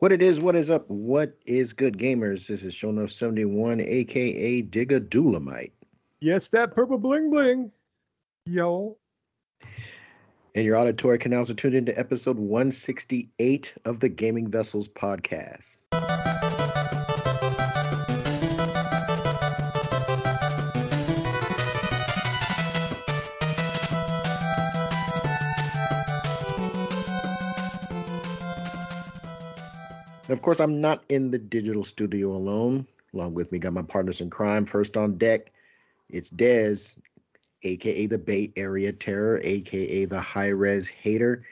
What it is, what is up, what is good, gamers? This is Show 71, aka Digga Doolamite. Yes, that purple bling bling. Yo. And your auditory canals are tuned into episode 168 of the Gaming Vessels podcast. And of course, I'm not in the digital studio alone. Along with me, got my partners in crime. First on deck, it's Dez, aka the Bay Area Terror, aka the High Res Hater,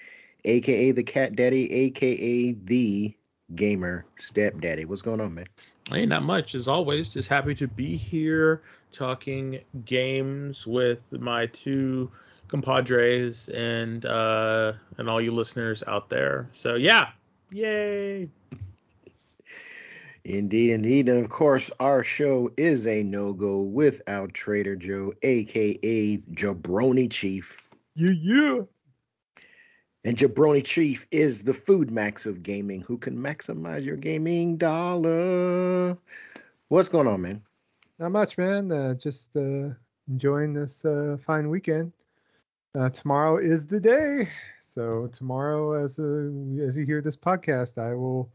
aka the Cat Daddy, aka the Gamer Stepdaddy. What's going on, man? Hey, not much as always. Just happy to be here talking games with my two compadres and uh and all you listeners out there. So yeah, yay! Indeed, indeed. And of course, our show is a no go without Trader Joe, aka Jabroni Chief. You, you. And Jabroni Chief is the food max of gaming who can maximize your gaming dollar. What's going on, man? Not much, man. Uh, just uh, enjoying this uh, fine weekend. Uh, tomorrow is the day. So tomorrow, as uh, as you hear this podcast, I will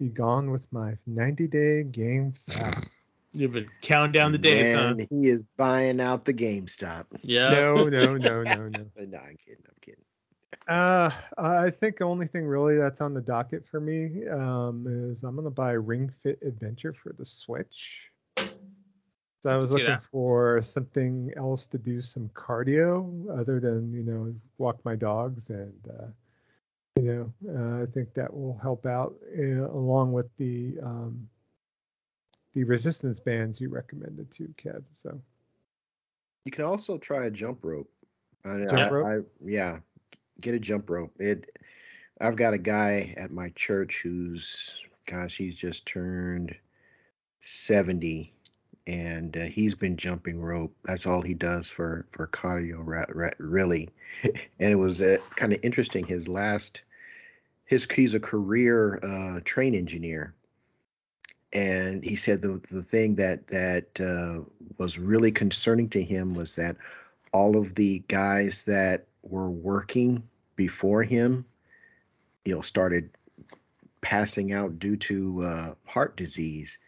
be gone with my 90 day game fast. You've been counting down the days, and huh? he is buying out the GameStop. Yeah. No, no, no, no, no. no, I'm kidding. I'm kidding. Uh, I think the only thing really that's on the docket for me um, is I'm gonna buy Ring Fit Adventure for the Switch. So I was looking that. for something else to do some cardio other than you know walk my dogs and uh, you know uh, I think that will help out uh, along with the um, the resistance bands you recommended too, Kev. So You can also try a jump rope. I, Jump I- rope? I- yeah, get a jump rope. It. I've got a guy at my church who's, gosh, he's just turned seventy, and uh, he's been jumping rope. That's all he does for for cardio, really. and it was uh, kind of interesting. His last, his he's a career uh, train engineer, and he said the the thing that that uh, was really concerning to him was that all of the guys that were working before him, you know, started passing out due to uh, heart disease,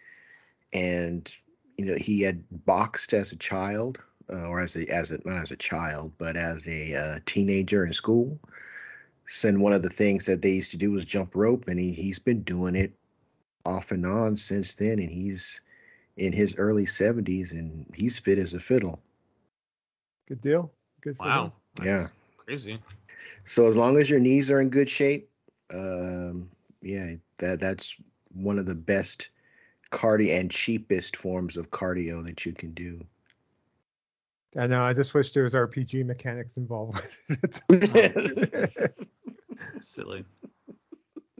and you know he had boxed as a child, uh, or as a as a not as a child, but as a uh, teenager in school. So, and one of the things that they used to do was jump rope, and he he's been doing it off and on since then, and he's in his early 70s and he's fit as a fiddle. good deal. Good. For Wow. That's Yeah. Crazy. So as long as your knees are in good shape, um, yeah, that that's one of the best cardio and cheapest forms of cardio that you can do. I know. I just wish there was RPG mechanics involved with it. Silly.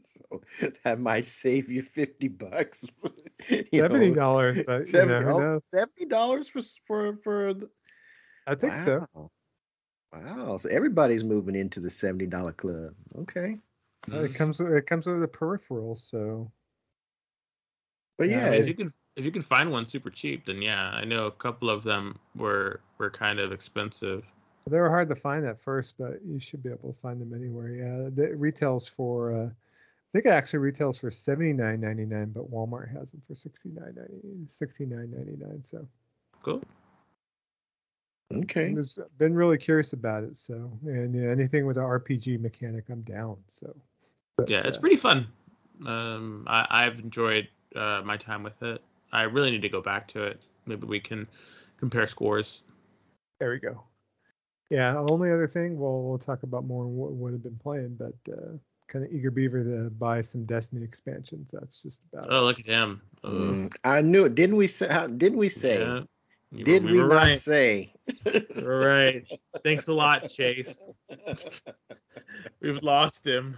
so that might save you 50 bucks. you Seventy know. dollars, but you 70 know, who oh, knows? $70 for for for the, I think so. wow. Wow, so everybody's moving into the $70 club. Okay. Uh, It comes with, it comes with the peripherals, so But Yeah, yeah, if you can if you can find one super cheap, then yeah, I know a couple of them were were kind of expensive. they were hard to find at first, but you should be able to find them anywhere. Yeah, the it retails for uh, I think it actually retails for seventy nine ninety nine, but Walmart has them for sixty nine ninety sixty nine ninety nine. So Cool. okay. I was been really curious about it. So and yeah, anything with an RPG mechanic, I'm down. So Yeah, it's uh, pretty fun. Um, I, I've enjoyed uh, my time with it. I really need to go back to it. Maybe we can compare scores. There we go. Yeah, only other thing, well, we'll talk about more on what, what I've been playing, but uh, kind of eager beaver to buy some Destiny expansions. That's just about Oh, it. look at him. Mm, I knew it. Didn't we say? How, didn't we say? Yeah, you Did we, were not right. say? You were right. Thanks a lot, Chase. We've lost him.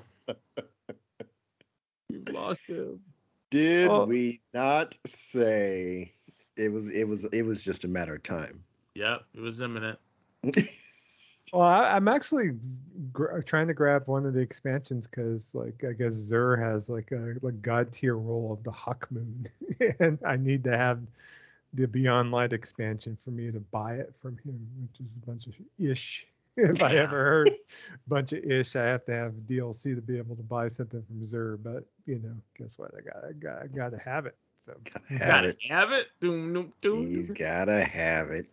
We've lost him. Did Oh. we not say? It was. It was. It was just a matter of time. Yep, it was imminent. Well, I, am actually gr- trying to grab one of the expansions because, like, I guess Xur has like a like god tier roll of the Hawk Moon, and I need to have the Beyond Light expansion for me to buy it from him, which is a bunch of ish. if I ever heard a bunch of ish, I have to have DLC to be able to buy something from Xur. But you know, guess what? I got I got I got to have it. So Gotta have Gotta it. have it. Doom, doom, doom. He's gotta have it.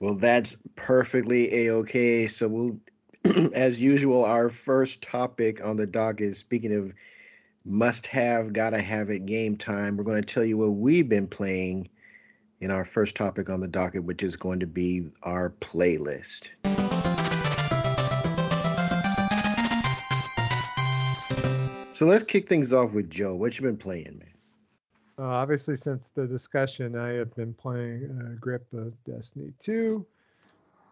Well, that's perfectly a okay. So we'll, as usual, our first topic on the dock is speaking of must have, gotta have it game time. We're going to tell you what we've been playing in our first topic on the docket, which is going to be our playlist. So let's kick things off with Joe. What you been playing, man? Uh, obviously, since the discussion, I have been playing a grip of Destiny 2.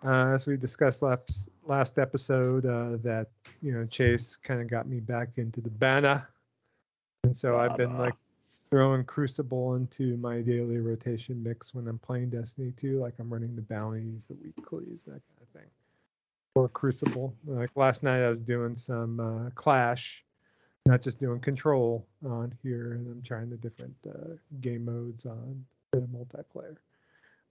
Uh, as we discussed last last episode, uh, that you know Chase kind of got me back into the banner, and so I've been like throwing Crucible into my daily rotation mix when I'm playing Destiny 2. Like I'm running the bounties, the weeklies, that kind of thing. Or Crucible. Like last night, I was doing some uh, Clash not just doing control on here and I'm trying the different uh, game modes on the multiplayer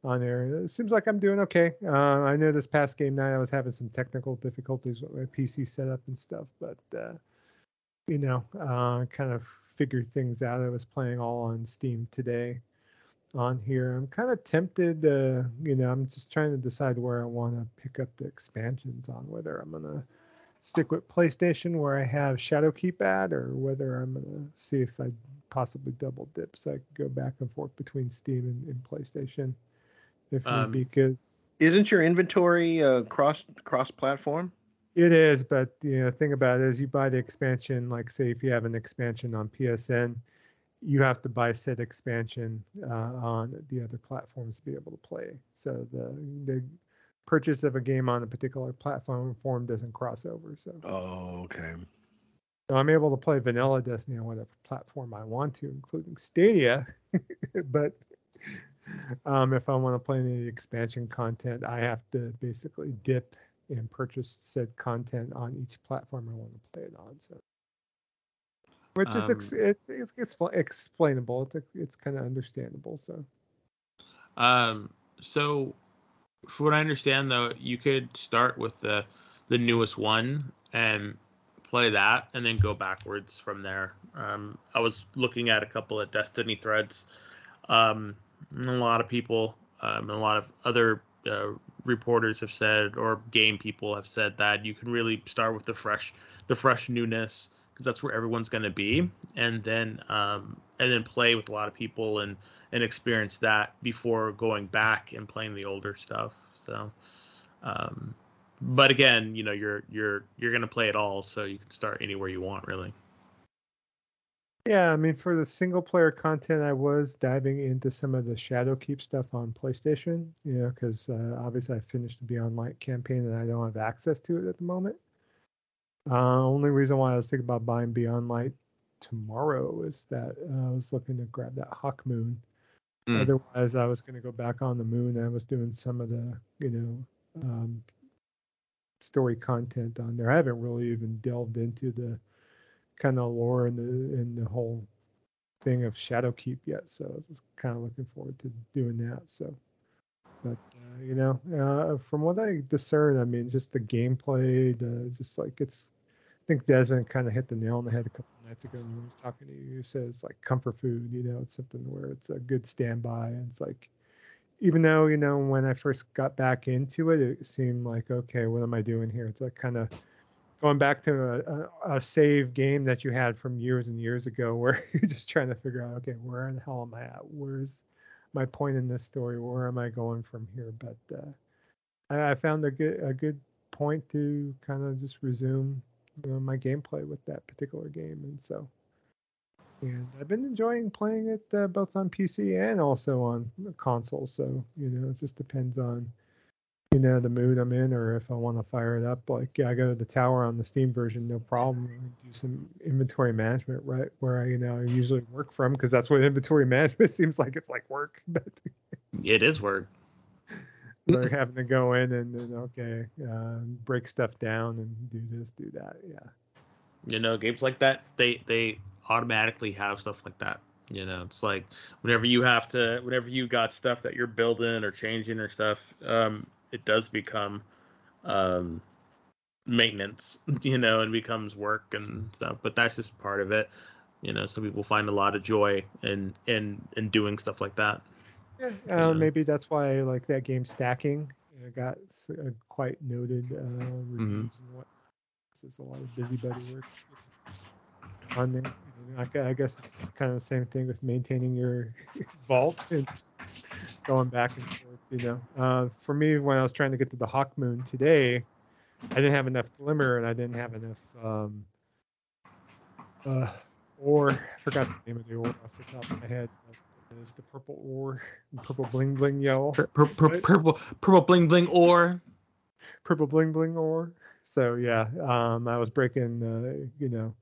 on there. It seems like I'm doing okay. Uh, I know this past game night I was having some technical difficulties with my PC setup and stuff, but uh, you know, uh, kind of figured things out. I was playing all on Steam today on here. I'm kind of tempted. You know, I'm just trying to decide where I want to pick up the expansions on whether I'm gonna stick with PlayStation where I have Shadowkeep at, or whether I'm gonna see if I possibly double dip so I can go back and forth between Steam and, and PlayStation if Um, because Isn't your inventory uh, cross cross platform? it is. But you know, the thing about it is, you buy the expansion. Like, say, if you have an expansion on PSN, you have to buy said expansion uh, on the other platforms to be able to play. So the the purchase of a game on a particular platform form doesn't cross over. So Oh, okay. So I'm able to play vanilla Destiny on whatever platform I want to, including Stadia. but um, if I want to play any expansion content, I have to basically dip and purchase said content on each platform I want to play it on. So, which is ex- Um, it's, it's it's explainable. It's it's kind of understandable. So Um, so, for what I understand, though, you could start with the the newest one and play that, and then go backwards from there. Um, I was looking at a couple of Destiny threads. Um, a lot of people, um, a lot of other uh, reporters have said, or game people have said that you can really start with the fresh, the fresh newness, because that's where everyone's going to be, and then um, and then play with a lot of people and and experience that before going back and playing the older stuff. So, um, but again, you know, you're you're you're gonna play it all, so you can start anywhere you want, really. yeah, I mean for the single player content, I was diving into some of the Shadowkeep stuff on PlayStation. You know, because uh, obviously I finished the Beyond Light campaign and I don't have access to it at the moment. Uh, only reason why I was thinking about buying Beyond Light tomorrow is that uh, I was looking to grab that Hawk Moon. Mm. Otherwise, I was going to go back on the moon. I was doing some of the, you know, um, story content on there. I haven't really even delved into the kind of lore and the and the whole thing of Shadowkeep yet. So I was kind of looking forward to doing that. So, but uh, you know, uh, from what I discern, I mean, just the gameplay, the just like it's. I think Desmond kind of hit the nail on the head a couple nights ago when he was talking to you. He says like comfort food, you know, it's something where it's a good standby. And it's like, even though you know when I first got back into it, it seemed like okay, what am I doing here? It's like kind of going back to a, a, a save game that you had from years and years ago, where you're just trying to figure out, okay, where in the hell am I at? Where's my point in this story? Where am I going from here? But uh, I, I found a good a good point to kind of just resume know, my gameplay with that particular game, and so. And I've been enjoying playing it uh, both on PC and also on console. So you know, it just depends on you know the mood I'm in, or if I want to fire it up. Like yeah, I go to the tower on the Steam version, no problem. Do some inventory management right where I you know I usually work from because that's what inventory management seems like. It's like work, but It is work. Like having to go in and then okay, uh, break stuff down and do this, do that. Yeah. You know, games like that, they they automatically have stuff like that. You know, it's like whenever you have to, whenever you got stuff that you're building or changing or stuff, um, it does become um, maintenance. You know, and becomes work and stuff. But that's just part of it. You know, some people find a lot of joy in in in doing stuff like that. Yeah, uh, Yeah. maybe that's why like that game stacking uh, got uh, quite noted uh, Mm-hmm. reviews and what. There's a lot of busybody work on there. I, I guess it's kind of the same thing with maintaining your vault and going back and forth. You know, uh, for me, when I was trying to get to the Hawk Moon today, I didn't have enough glimmer and I didn't have enough. Um, uh, ore. I forgot the name of the ore off the top of my head. It's the purple ore, purple bling bling yellow, Pur- pur- pur- purple purple bling bling or purple bling bling ore. So yeah, um, I was breaking, uh, you know,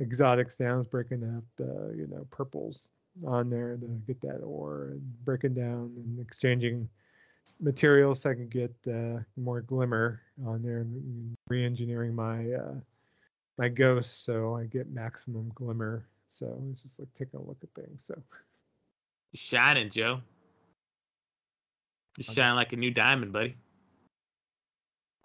exotics down. I was breaking up, uh, you know, purples on there to get that ore and breaking down and exchanging materials so I could get uh, more glimmer on there and re-engineering my uh, my ghost so I get maximum glimmer. So it's just like taking a look at things. So shining, Joe. You I'm- shine like a new diamond, buddy.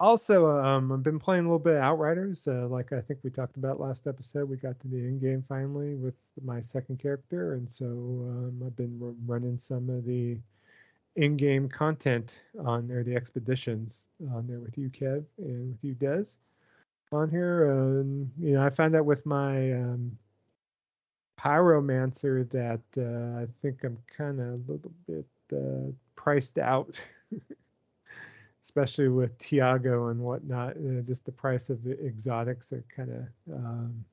Also, um, I've been playing a little bit of Outriders. Uh, like I think we talked about last episode, we got to the end game finally with my second character, and so um, I've been r- running some of the in-game content on there, the expeditions on there with you, Kev, and with you, Des, on here. Um, you know, I found out with my um, pyromancer that uh, I think I'm kind of a little bit uh, priced out. especially with Tiago and whatnot. Uh, just the price of the exotics are kind of um,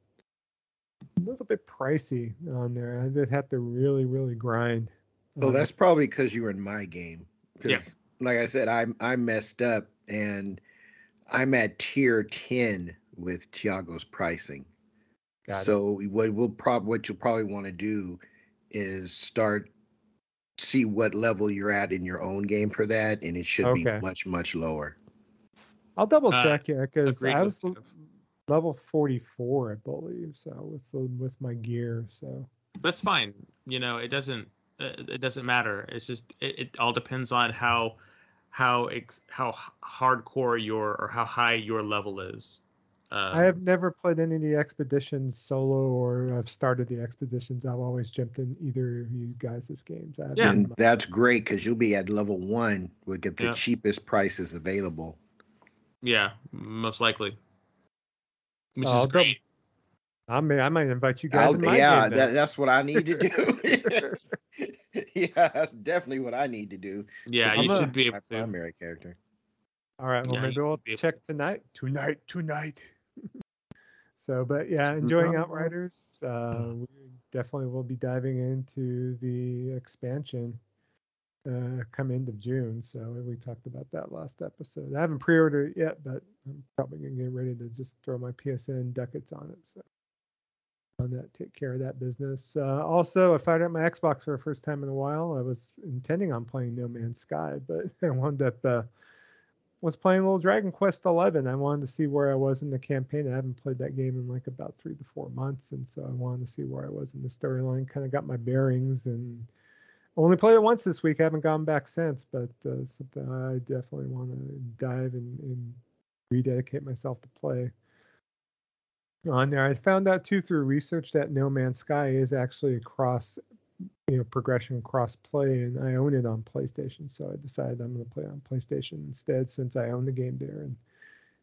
a little bit pricey on there. I would have to really, really grind. Well, on that's probably because you were in my game. Yeah. Like I said, I I messed up and I'm at tier ten with Tiago's pricing. Got it. so what we'll prob what you'll probably want to do is start see what level you're at in your own game for that, and it should Okay. be much much lower. I'll double Uh, check it because I was Kev. level 44, I believe, so with the, with my gear. So That's fine. You know, it doesn't uh, it doesn't matter. It's just it, it all depends on how how ex, how hardcore your or how high your level is. Um, I have never played any of the expeditions solo, or I've started the expeditions. I've always jumped in either of you guys' games. I haven't Yeah. And that's great because you'll be at level one. We'll get the Yeah. cheapest prices available. yeah, most likely. Which Oh, I'll is double- great. I may I might invite you guys. In my yeah, game that, that's what I need to do. yeah, that's definitely what I need to do. Yeah, I'm you a- should be My able to. primary character. All right. Well, Yeah, maybe you we'll should be able check tonight. Tonight. Tonight. So, but yeah, enjoying Mhm. Outriders. Uh, we definitely will be diving into the expansion uh, come end of June. So we talked about that last episode. I haven't pre-ordered it yet, but I'm probably gonna get ready to just throw my PSN ducats on it. So on that, take care of that business. Uh, also, I fired up my Xbox for the first time in a while. I was intending on playing No Man's Sky, but I wound up uh, was playing a little Dragon Quest Eleven. I wanted to see where I was in the campaign. I haven't played that game in like about three to four months, and so I wanted to see where I was in the storyline. Kind of got my bearings, and only played it once this week. I haven't gone back since, but uh, something I definitely want to dive and, and rededicate myself to play on there. I found out too through research that No Man's Sky is actually a cross, you know, progression cross play, and I own it on PlayStation. So I decided I'm going to play on PlayStation instead since I own the game there, and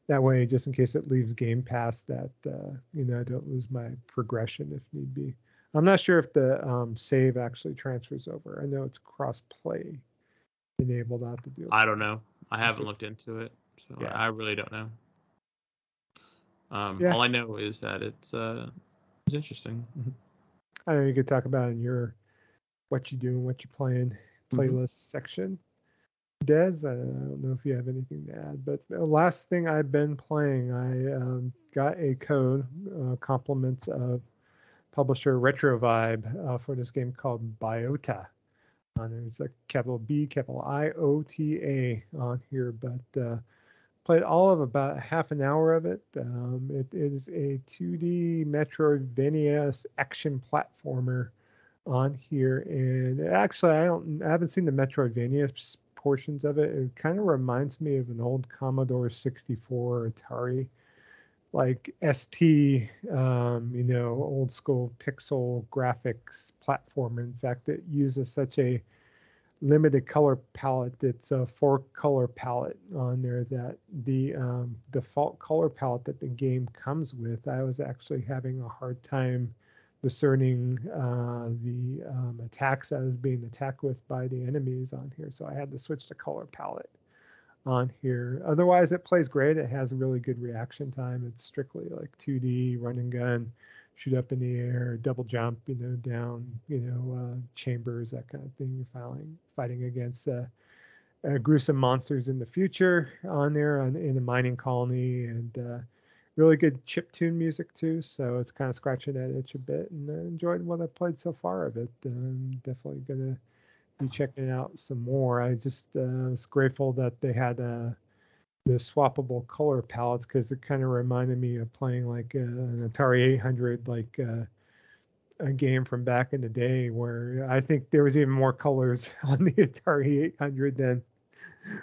that way, just in case it leaves Game Pass, that uh, you know I don't lose my progression if need be. I'm not sure if the um, save actually transfers over. I know it's cross play enabled out to do. I don't know. I haven't So- looked into it, so Yeah. I really don't know. Um, Yeah. all I know is that it's uh, it's interesting. I know you could talk about in your what you do and what you're playing Mhm. playlist section. Des, I don't know if you have anything to add, but the last thing I've been playing, I um, got a code, uh, compliments of publisher Retro Vibe uh, for this game called Biota on there. It's a capital B, capital I O T A on here, but uh, played all of about half an hour of it. Um, it is a 2D Metroidvania action platformer on here, and actually, I don't, I haven't seen the Metroidvania portions of it. It kind of reminds me of an old Commodore 64 Atari, like ST, um, you know, old school pixel graphics platform. In fact, it uses such a limited color palette. It's a four color palette on there that the um, default color palette that the game comes with, I was actually having a hard time discerning uh, the um, attacks I was being attacked with by the enemies on here. So I had to switch the color palette on here. Otherwise, it plays great. It has a really good reaction time. It's strictly like 2D run and gun shoot up in the air, double jump, you know, down, you know, uh, chambers, that kind of thing. You're fighting fighting against uh, uh, gruesome monsters in the future on there on, in a mining colony, and uh, really good chip tune music too. So it's kind of scratching that itch a bit, and I enjoyed what I played so far of it. I'm definitely gonna be checking out some more. I just uh, was grateful that they had uh, the swappable color palettes because it kind of reminded me of playing like uh, an Atari 800, like uh, a game from back in the day where I think there was even more colors on the Atari 800 than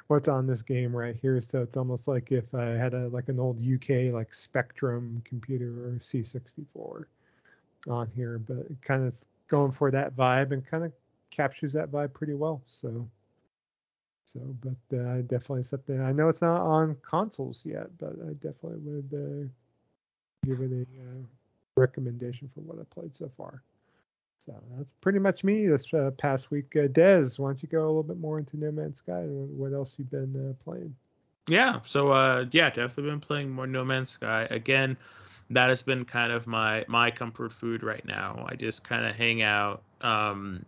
what's on this game right here. So it's almost like if I had a like an old UK like Spectrum computer or C64 on here, but kind of going for that vibe and kind of captures that vibe pretty well. So so, but uh, definitely something. I know it's not on consoles yet, but I definitely would uh, give it a uh, recommendation for what I played so far. So that's pretty much me this uh, past week. Uh, Dez, why don't you go a little bit more into No Man's Sky and what else you've been uh, playing? Yeah, so uh, yeah, definitely been playing more No Man's Sky again. That has been kind of my my comfort food right now. I just kind of hang out, um,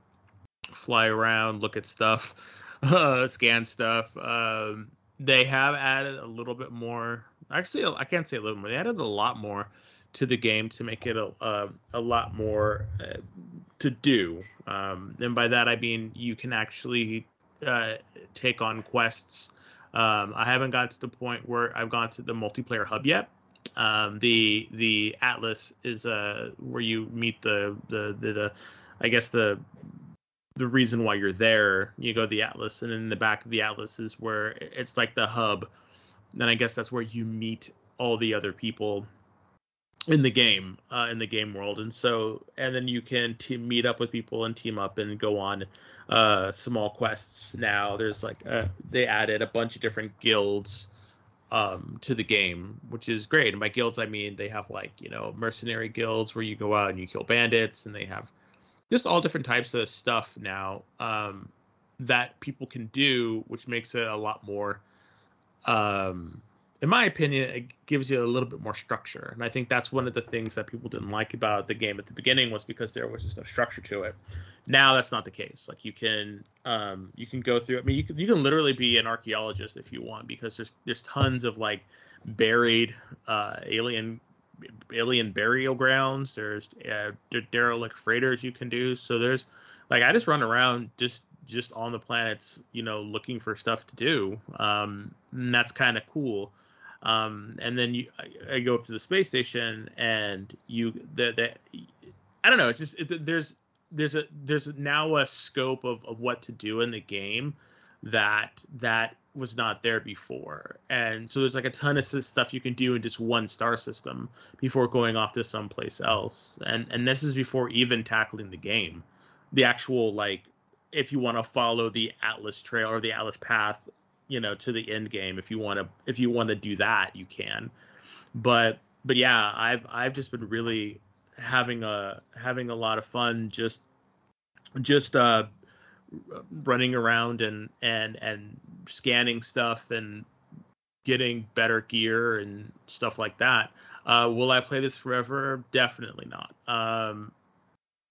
fly around, look at stuff uh, scan stuff. Um, they have added a little bit more. Actually, I can't say a little more. They added a lot more to the game to make it a a, a lot more uh, to do. Um, and by that I mean you can actually uh, take on quests. Um, I haven't gotten to the point where I've gone to the multiplayer hub yet. Um, the the Atlas is uh, where you meet the, the the the I guess the the reason why you're there. You go to the Atlas, and in the back of the Atlas is where it's like the hub. And I guess that's where you meet all the other people in the game, uh, in the game world. And so, and then you can meet up with people and team up and go on uh, small quests. Now there's like uh, they added a bunch of different guilds um, to the game, which is great. And by guilds, I mean they have like you know mercenary guilds where you go out and you kill bandits, and they have just all different types of stuff now um, that people can do, which makes it a lot more. Um, in my opinion, it gives you a little bit more structure, and I think that's one of the things that people didn't like about the game at the beginning was because there was just no structure to it. Now that's not the case. Like you can um, you can go through. I mean, you can you can literally be an archaeologist if you want because there's there's tons of like buried uh, alien alien burial grounds. There's uh, derelict freighters you can do. So there's like I just run around just just on the planets, you know, looking for stuff to do. Um, and that's kind of cool. Um, and then you, I, I, go up to the space station, and you, the, the, I don't know. It's just it, there's there's a there's now a scope of, of what to do in the game that that was not there before. And so there's like a ton of stuff you can do in just one star system before going off to someplace else. And and this is before even tackling the game. The actual like if you want to follow the Atlas trail or the Atlas path, you know, to the end game, if you want to if you want to do that, you can. But but yeah, I've I've just been really having a having a lot of fun just just uh running around and and and scanning stuff and getting better gear and stuff like that. Uh, will I play this forever? Definitely not. Um,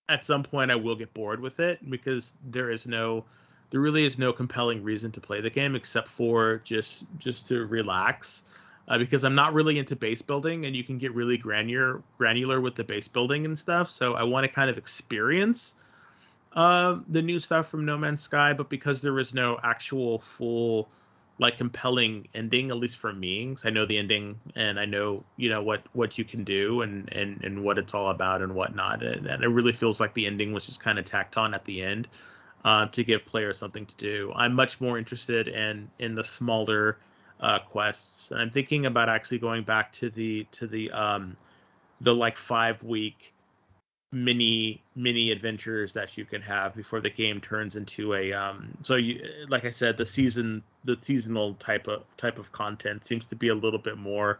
at some point, I will get bored with it because there is no, there really is no compelling reason to play the game except for just just to relax. Uh, because I'm not really into base building, and you can get really granular granular with the base building and stuff. So I want to kind of experience uh, the new stuff from No Man's Sky, but because there was no actual full like compelling ending at least for me i know the ending and i know you know what what you can do and and and what it's all about and whatnot and, and it really feels like the ending was just kind of tacked on at the end uh, to give players something to do. I'm much more interested in in the smaller uh, quests. And i'm thinking about actually going back to the to the um the like five week mini mini adventures that you can have before the game turns into a um so you like i said the season the seasonal type of type of content seems to be a little bit more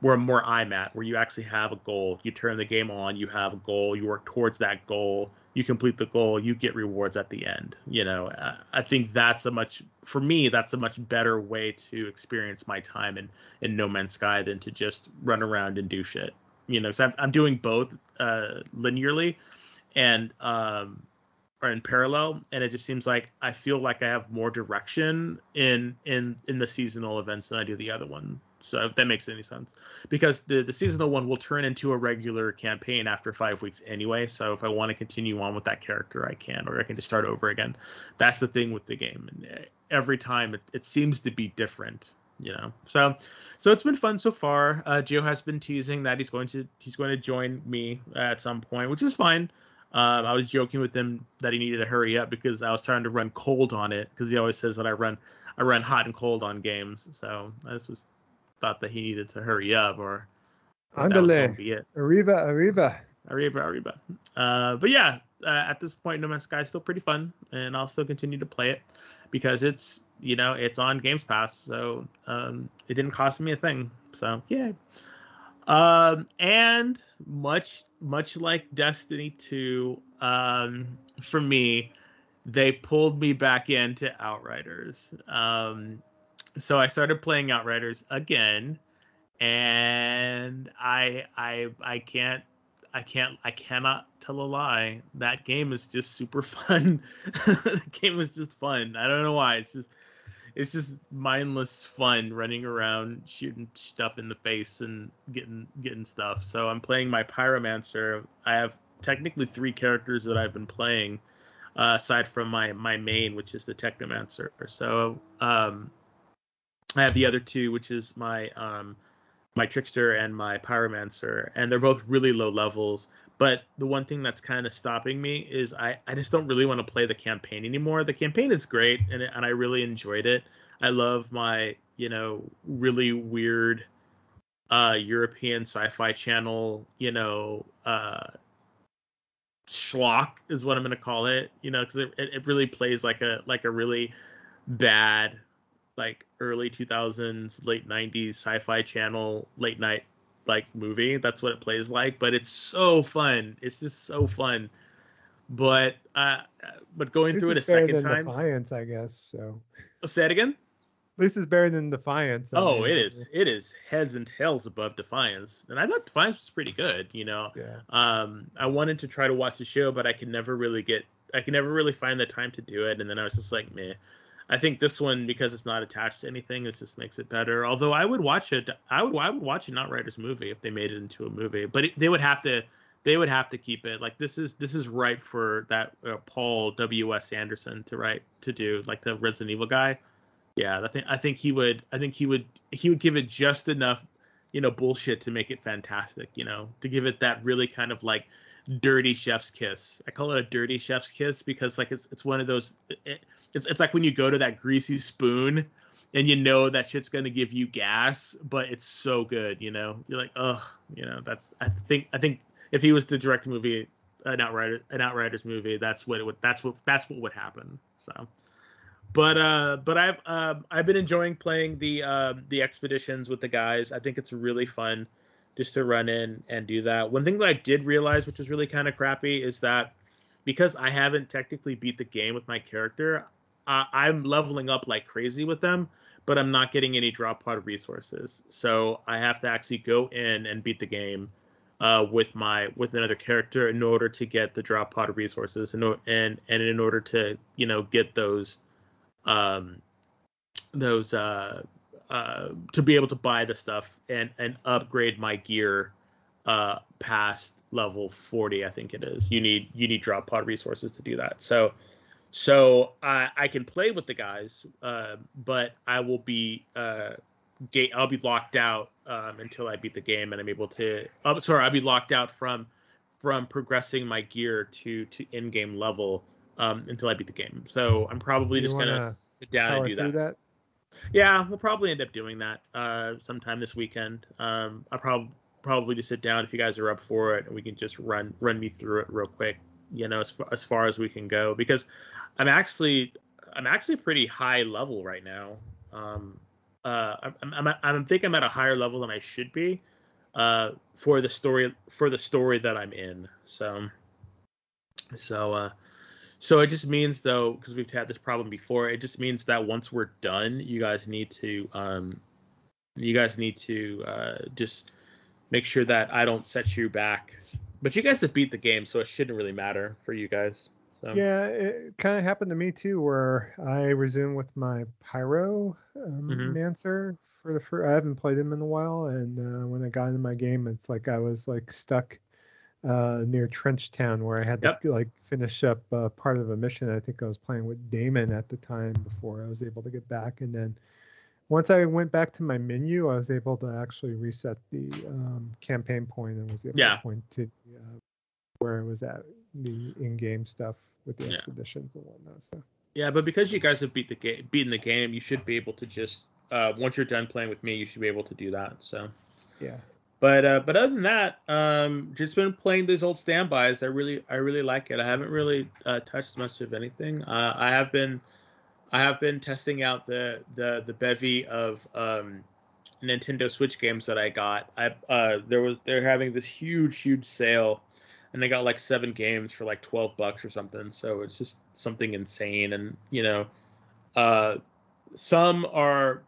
where more i'm at where you actually have a goal. You turn the game on you have a goal. You work towards that goal you complete the goal you get rewards at the end you know i think that's a much for me that's a much better way to experience my time in in no man's sky than to just run around and do shit you know, so I'm, I'm doing both uh, linearly and um, or in parallel, and it just seems like I feel like I have more direction in in in the seasonal events than I do the other one. So if that makes any sense, because the the seasonal one will turn into a regular campaign after five weeks anyway. So if I want to continue on with that character, I can, or I can just start over again. That's the thing with the game, and every time it, it seems to be different you know? So so it's been fun so far. Uh Joe has been teasing that he's going to he's going to join me at some point which is fine. Um i was joking with him that he needed to hurry up because i was trying to run cold on it because he always says that i run i run hot and cold on games. So just was thought that he needed to hurry up or Andale. Arriba, arriba. Arriba, arriba. Uh, but yeah, uh, at this point, No Man's Sky is still pretty fun, and I'll still continue to play it because it's you know it's on Games Pass, so um, it didn't cost me a thing. So yeah. Um, and much much like Destiny 2, um, for me, they pulled me back into Outriders. Um, so I started playing Outriders again, and I I I can't I can't I cannot tell a lie. That game is just super fun. the game is just fun. I don't know why. It's just it's just mindless fun running around shooting stuff in the face and getting getting stuff. So I'm playing my pyromancer. I have technically three characters that I've been playing uh, aside from my my main, which is the technomancer. So um, I have the other two, which is my um, my trickster and my pyromancer, and they're both really low levels. But the one thing that's kind of stopping me is I, I just don't really want to play the campaign anymore. The campaign is great and and I really enjoyed it. I love my you know really weird uh European sci-fi channel you know uh schlock is what I'm gonna call it. You know because it, it really plays like a like a really bad like early 2000s, late 90s sci-fi channel late night like movie. That's what it plays like, but it's so fun. It's just so fun. But uh but going this through it a second time Defiance, I guess. So oh, say it again. This is better than Defiance. I oh, mean. it is. It is heads and tails above Defiance. And I thought Defiance was pretty good, you know. Yeah. Um I wanted to try to watch the show, but I could never really get I could never really find the time to do it. And then I was just like, meh. I think this one because it's not attached to anything, this just makes it better. Although I would watch it, I would I would watch an Outriders movie if they made it into a movie, but it, they would have to they would have to keep it like this is this is right for that uh, Paul W S Anderson to write to do like the Resident Evil guy. Yeah, I think I think he would I think he would he would give it just enough you know bullshit to make it fantastic. You know to give it that really kind of like dirty chef's kiss. I call it a dirty chef's kiss because like it's it's one of those. It, it's it's like when you go to that greasy spoon and you know that shit's gonna give you gas, but it's so good, you know. You're like, oh, you know, that's I think I think if he was to direct a movie, an outrider an Outriders movie, that's what it would that's what that's what would happen. So but uh but I've uh, I've been enjoying playing the uh, the expeditions with the guys. I think it's really fun just to run in and do that. One thing that I did realize, which was really kind of crappy, is that because I haven't technically beat the game with my character, I'm leveling up like crazy with them, but I'm not getting any drop pod resources. So I have to actually go in and beat the game uh, with my with another character in order to get the drop pod resources and and and in order to you know get those um those uh uh to be able to buy the stuff and and upgrade my gear uh, past level 40 i think it is. You need you need drop pod resources to do that. So so i i can play with the guys uh, but i will be uh gate i'll be locked out um, until i beat the game and i'm able to oh, sorry i'll be locked out from from progressing my gear to to in-game level um, until i beat the game. So i'm probably You just gonna sit down and do through that yeah, we'll probably end up doing that uh, sometime this weekend. Um, I'll probably probably just sit down if you guys are up for it, and we can just run run me through it real quick. You know, as far, as far as we can go, because I'm actually I'm actually pretty high level right now. Um, uh, I'm, I'm I'm think I'm at a higher level than I should be uh, for the story for the story that I'm in. So so uh, so it just means though, because we've had this problem before, it just means that once we're done, you guys need to um, you guys need to uh, just make sure that I don't set you back. But you guys have beat the game, so it shouldn't really matter for you guys. So Yeah, it kind of happened to me too, where I resumed with my Pyro um, Mhm. Mancer for the first. I haven't played him in a while, and uh, when I got into my game, it's like I was like stuck uh, near Trench Town, where I had Yep. to like finish up uh, part of a mission. I think I was playing with Damon at the time before I was able to get back, and then once I went back to my menu, I was able to actually reset the um, campaign point and was able Yeah. to point to uh, where I was at the in-game stuff with the Yeah. expeditions and whatnot. So Yeah, but because you guys have beat the game, beaten the game, you should be able to just uh, once you're done playing with me, you should be able to do that. So, yeah, but uh, but other than that, um, just been playing those old standbys. I really I really like it. I haven't really uh, touched much of anything. Uh, I have been I have been testing out the the the bevy of um, Nintendo Switch games that I got. I uh, there was they're having this huge huge sale, and they got like seven games for like twelve bucks or something. So it's just something insane, and you know, uh, some are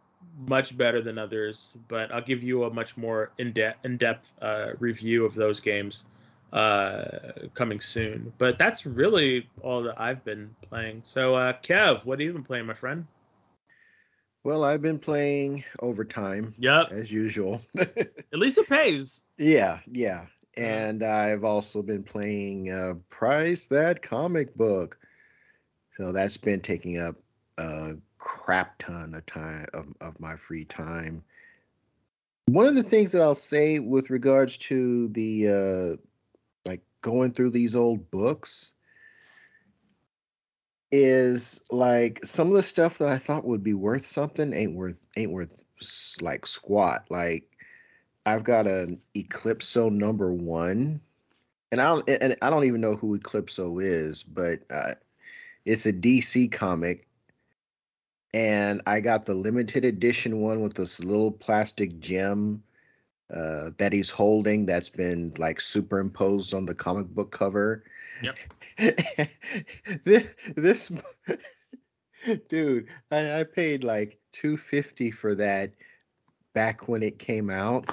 much better than others, but I'll give you a much more in depth in depth uh, review of those games uh, coming soon. But that's really all that I've been playing. So, uh, Kev, what have you been playing, my friend? Well, I've been playing overtime Yep. as usual. At least it pays. yeah, yeah. And I've also been playing uh, Price That Comic Book. So that's been taking up a crap ton of time of, of my free time. One of the things that I'll say with regards to the uh, like going through these old books is like some of the stuff that I thought would be worth something ain't worth ain't worth like squat. Like I've got an Eclipso number one, and I don't and I don't even know who Eclipso is, but uh, it's a DC comic, and I got the limited edition one with this little plastic gem uh, that he's holding that's been like superimposed on the comic book cover. Yep. this, this dude, I, I paid like two fifty for that back when it came out.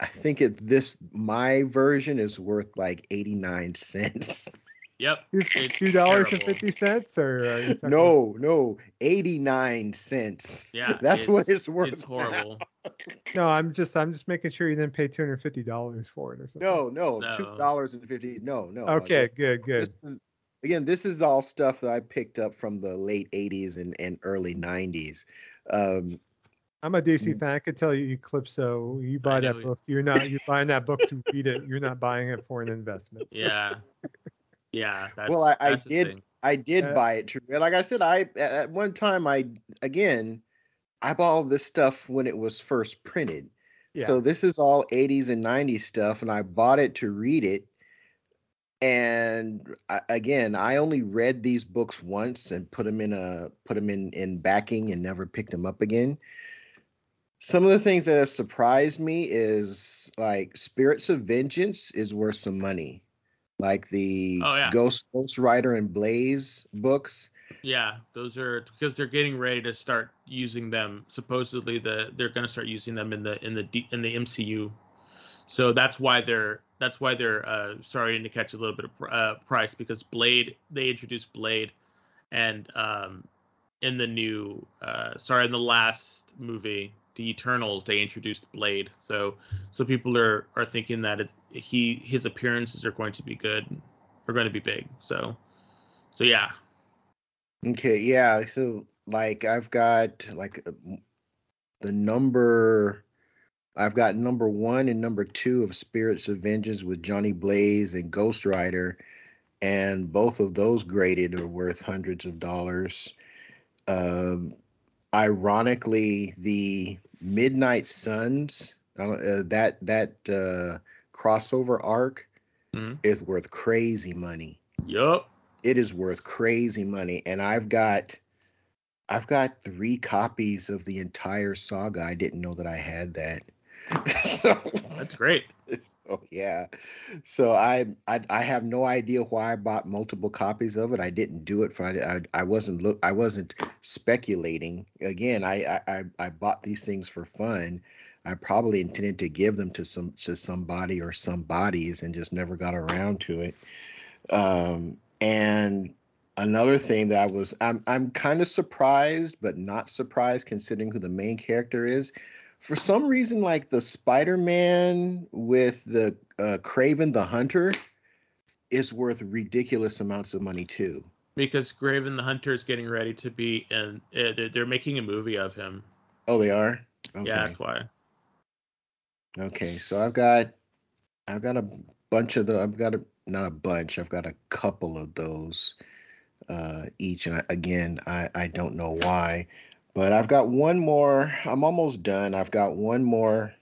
I think it this my version is worth like eighty nine cents. Yep. Two dollars and fifty or are you talking- No, no, eighty nine cents. Yeah. that's what it's worth. It's now. horrible. no, I'm just I'm just making sure you didn't pay two hundred fifty dollars for it or something. No, no, No. two dollars and fifty. No, no. Okay, this- good, good. this is- again, this is all stuff that I picked up from the late '80s and, and early '90s. Um, I'm a DC fan. I could tell you Eclipso. You buy that book. You're not. You're buying that book to read it. You're not buying it for an investment. So- Yeah. Yeah. That's, Well, I- I that's the did- thing. I did Uh, buy it to like I said, I at- at one time I again I bought all this stuff when it was first printed. Yeah. So this is all 80s and 90s stuff, and I bought it to read it. And I, again, I only read these books once and put them in a put them in in backing and never picked them up again. Some of the things that have surprised me is like Spirits of Vengeance is worth some money, like the Oh, yeah. Ghost Ghost Rider and Blaze books. Yeah, those are because they're getting ready to start using them. Supposedly, the they're going to start using them in the in the D, in the MCU. So that's why they're that's why they're uh, starting to catch a little bit of pr- uh, price because Blade they introduced Blade, and um, in the new uh, sorry in the last movie the Eternals, they introduced Blade. So so people are are thinking that it's, he his appearances are going to be good, are going to be big. So so yeah. Okay, yeah. So like I've got like uh, the number I've got number one and number two of Spirits of Vengeance with Johnny Blaze and Ghost Rider, and both of those graded are worth hundreds of dollars. Um, ironically, the Midnight Suns uh, that that uh, crossover arc Mhm. is worth crazy money. Yup. It is worth crazy money, and I've got I've got three copies of the entire saga. I didn't know that I had that. so That's great. so yeah. So I, I i have no idea why i bought multiple copies of it. I didn't do it for i, I, wasn't look i wasn't speculating. Again I, I i i bought these things for fun. I probably intended to give them to some to somebody or some bodies and just never got around to it. Um and another thing that i was i'm i'm kind of surprised but not surprised considering who the main character is for some reason, like the Spider-Man with the uh, Kraven the Hunter is worth ridiculous amounts of money too. Because Kraven the Hunter is getting ready to be and Uh, they're, they're making a movie of him. Oh, they are. Okay. Yeah, that's why. Okay, so I've got, I've got a bunch of the. I've got a not a bunch. I've got a couple of those uh, each, and I, again, I I don't know why, but I've got one more. I'm almost done. I've got one more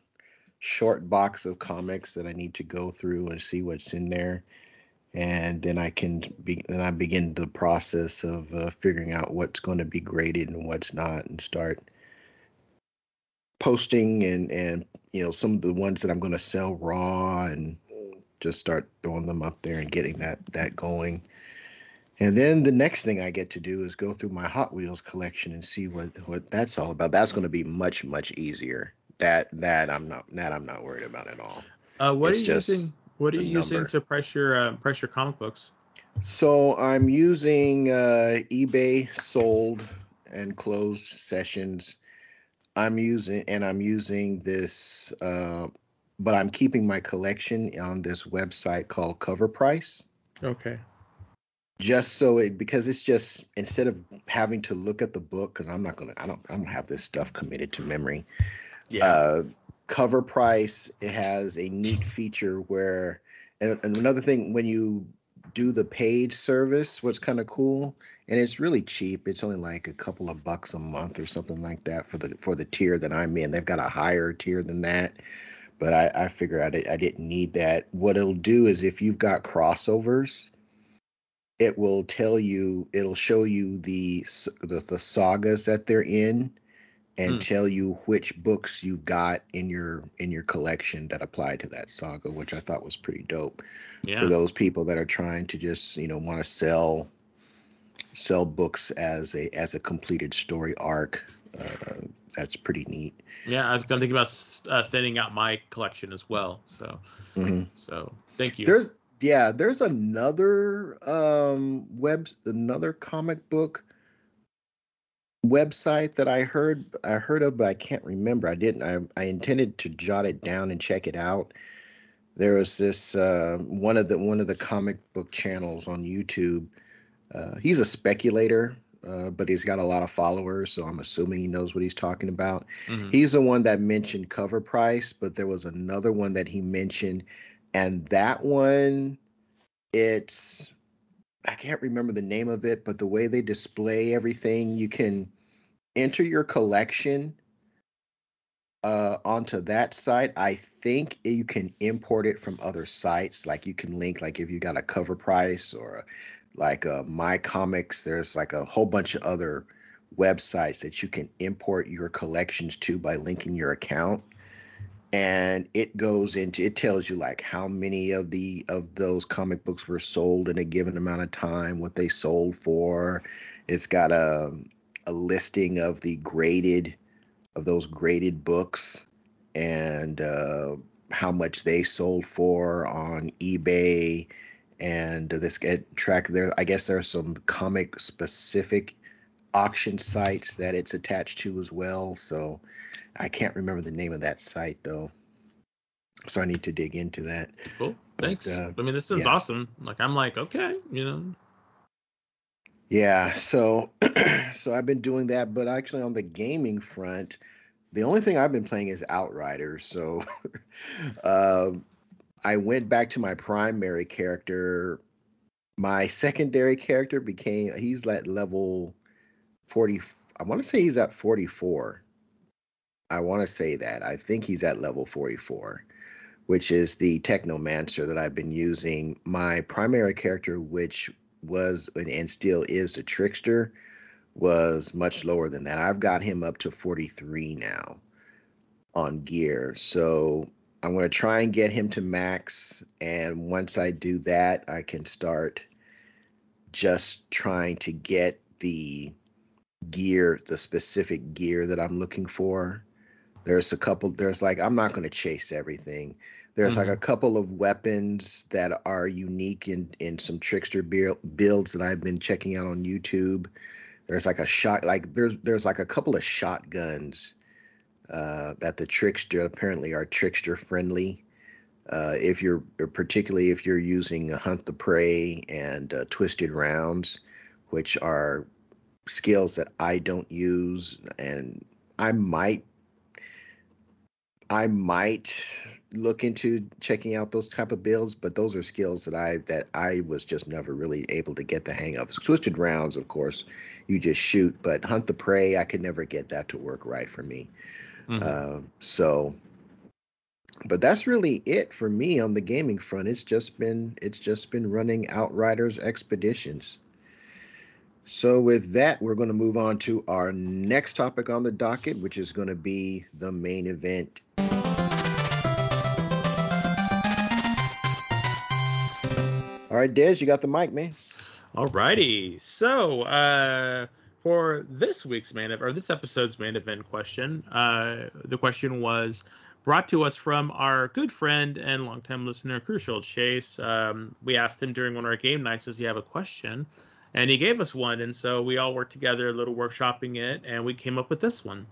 short box of comics that I need to go through and see what's in there, and then I can be. Then I begin the process of uh, figuring out what's going to be graded and what's not, and start posting and and you know some of the ones that I'm going to sell raw and just start throwing them up there and getting that that going. And then the next thing I get to do is go through my Hot Wheels collection and see what what that's all about. That's going to be much much easier. That that I'm not that I'm not worried about at all. Uh, what It's are you using? What are you using to price your uh, price your comic books? So I'm using uh, eBay sold and closed sessions. I'm using and I'm using this, uh, but I'm keeping my collection on this website called CovrPrice. Okay. Just so it because it's just instead of having to look at the book because i'm not gonna i don't i don't have this stuff committed to memory. Yeah. uh CovrPrice it has a neat feature where and, and another thing when you do the paid service what's kind of cool and it's really cheap it's only like a couple of bucks a month or something like that for the for the tier that i'm in. They've got a higher tier than that but i i figure I, I didn't need that. What it'll do is if you've got crossovers it will tell you it'll show you the the, the sagas that they're in and Hmm. tell you which books you've got in your in your collection that apply to that saga which i thought was pretty dope yeah. for those people that are trying to just you know want to sell sell books as a as a completed story arc uh, that's pretty neat Yeah, I was gonna think about uh, thinning out my collection as well. So, Mhm. so thank you. There's yeah, there's another um web another comic book website that I heard I heard of, but I can't remember. I didn't. I I intended to jot it down and check it out. There was this uh, one of the one of the comic book channels on YouTube. Uh, he's a speculator, uh, but he's got a lot of followers, so I'm assuming he knows what he's talking about. Mhm. He's the one that mentioned CovrPrice, but there was another one that he mentioned, and that one, it's I can't remember the name of it, but the way they display everything, you can enter your collection uh onto that site. I think you can import it from other sites. Like you can link, like if you got a CovrPrice or like uh, my comics, there's like a whole bunch of other websites that you can import your collections to by linking your account and it goes into it tells you like how many of the of those comic books were sold in a given amount of time what they sold for it's got a a listing of the graded of those graded books and uh how much they sold for on ebay and this get track there i guess there are some comic specific auction sites that it's attached to as well. So I can't remember the name of that site though. So I need to dig into that. Cool. Thanks. But, uh, I mean, this is yeah. awesome. Like, I'm like, okay, you know. Yeah, so so I've been doing that, but actually on the gaming front, the only thing I've been playing is Outriders. So uh, I went back to my primary character. My secondary character became he's at level 40 I want to say he's at 44. I want to say that. I think he's at level 44, which is the Technomancer that I've been using. My primary character, which was and still is a trickster, was much lower than that. I've got him up to 43 now on gear. So I'm going to try and get him to max. And once I do that, I can start just trying to get the gear, the specific gear that I'm looking for. There's a couple, there's like, I'm not going to chase everything. There's like a couple of weapons that are unique in, in some trickster builds that I've been checking out on YouTube. There's like a shot, like there's there's like a couple of shotguns uh, that the trickster apparently are trickster friendly. Uh, if you're particularly if you're using hunt the prey and uh, twisted rounds, which are skills that I don't use, and I might I might look into checking out those type of builds, but those are skills that I that I was just never really able to get the hang of. Twisted rounds, of course, you just shoot, but hunt the prey, I could never get that to work right for me. Mhm. Uh, so, but that's really it for me on the gaming front. It's just been it's just been running Outriders expeditions. So with that, we're going to move on to our next topic on the docket, which is going to be the main event. All right, Des, you got the mic, man. All righty. So, uh, for this week's main event, or this episode's main event question, uh, the question was brought to us from our good friend and longtime listener, Crucial Chase. Um, we asked him during one of our game nights, does he have a question? And he gave us one. And so we all worked together, a little workshopping it, and we came up with this one.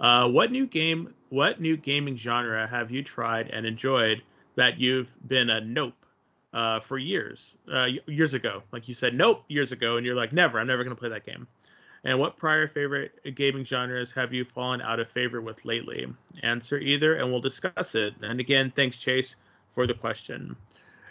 Uh, what new game, what new gaming genre have you tried and enjoyed that you've been a nope uh, for years, uh, years ago. Like you said, nope, years ago, and you're like, never, I'm never going to play that game. And what prior favorite gaming genres have you fallen out of favor with lately? Answer either, and we'll discuss it. And again, thanks, Chase, for the question.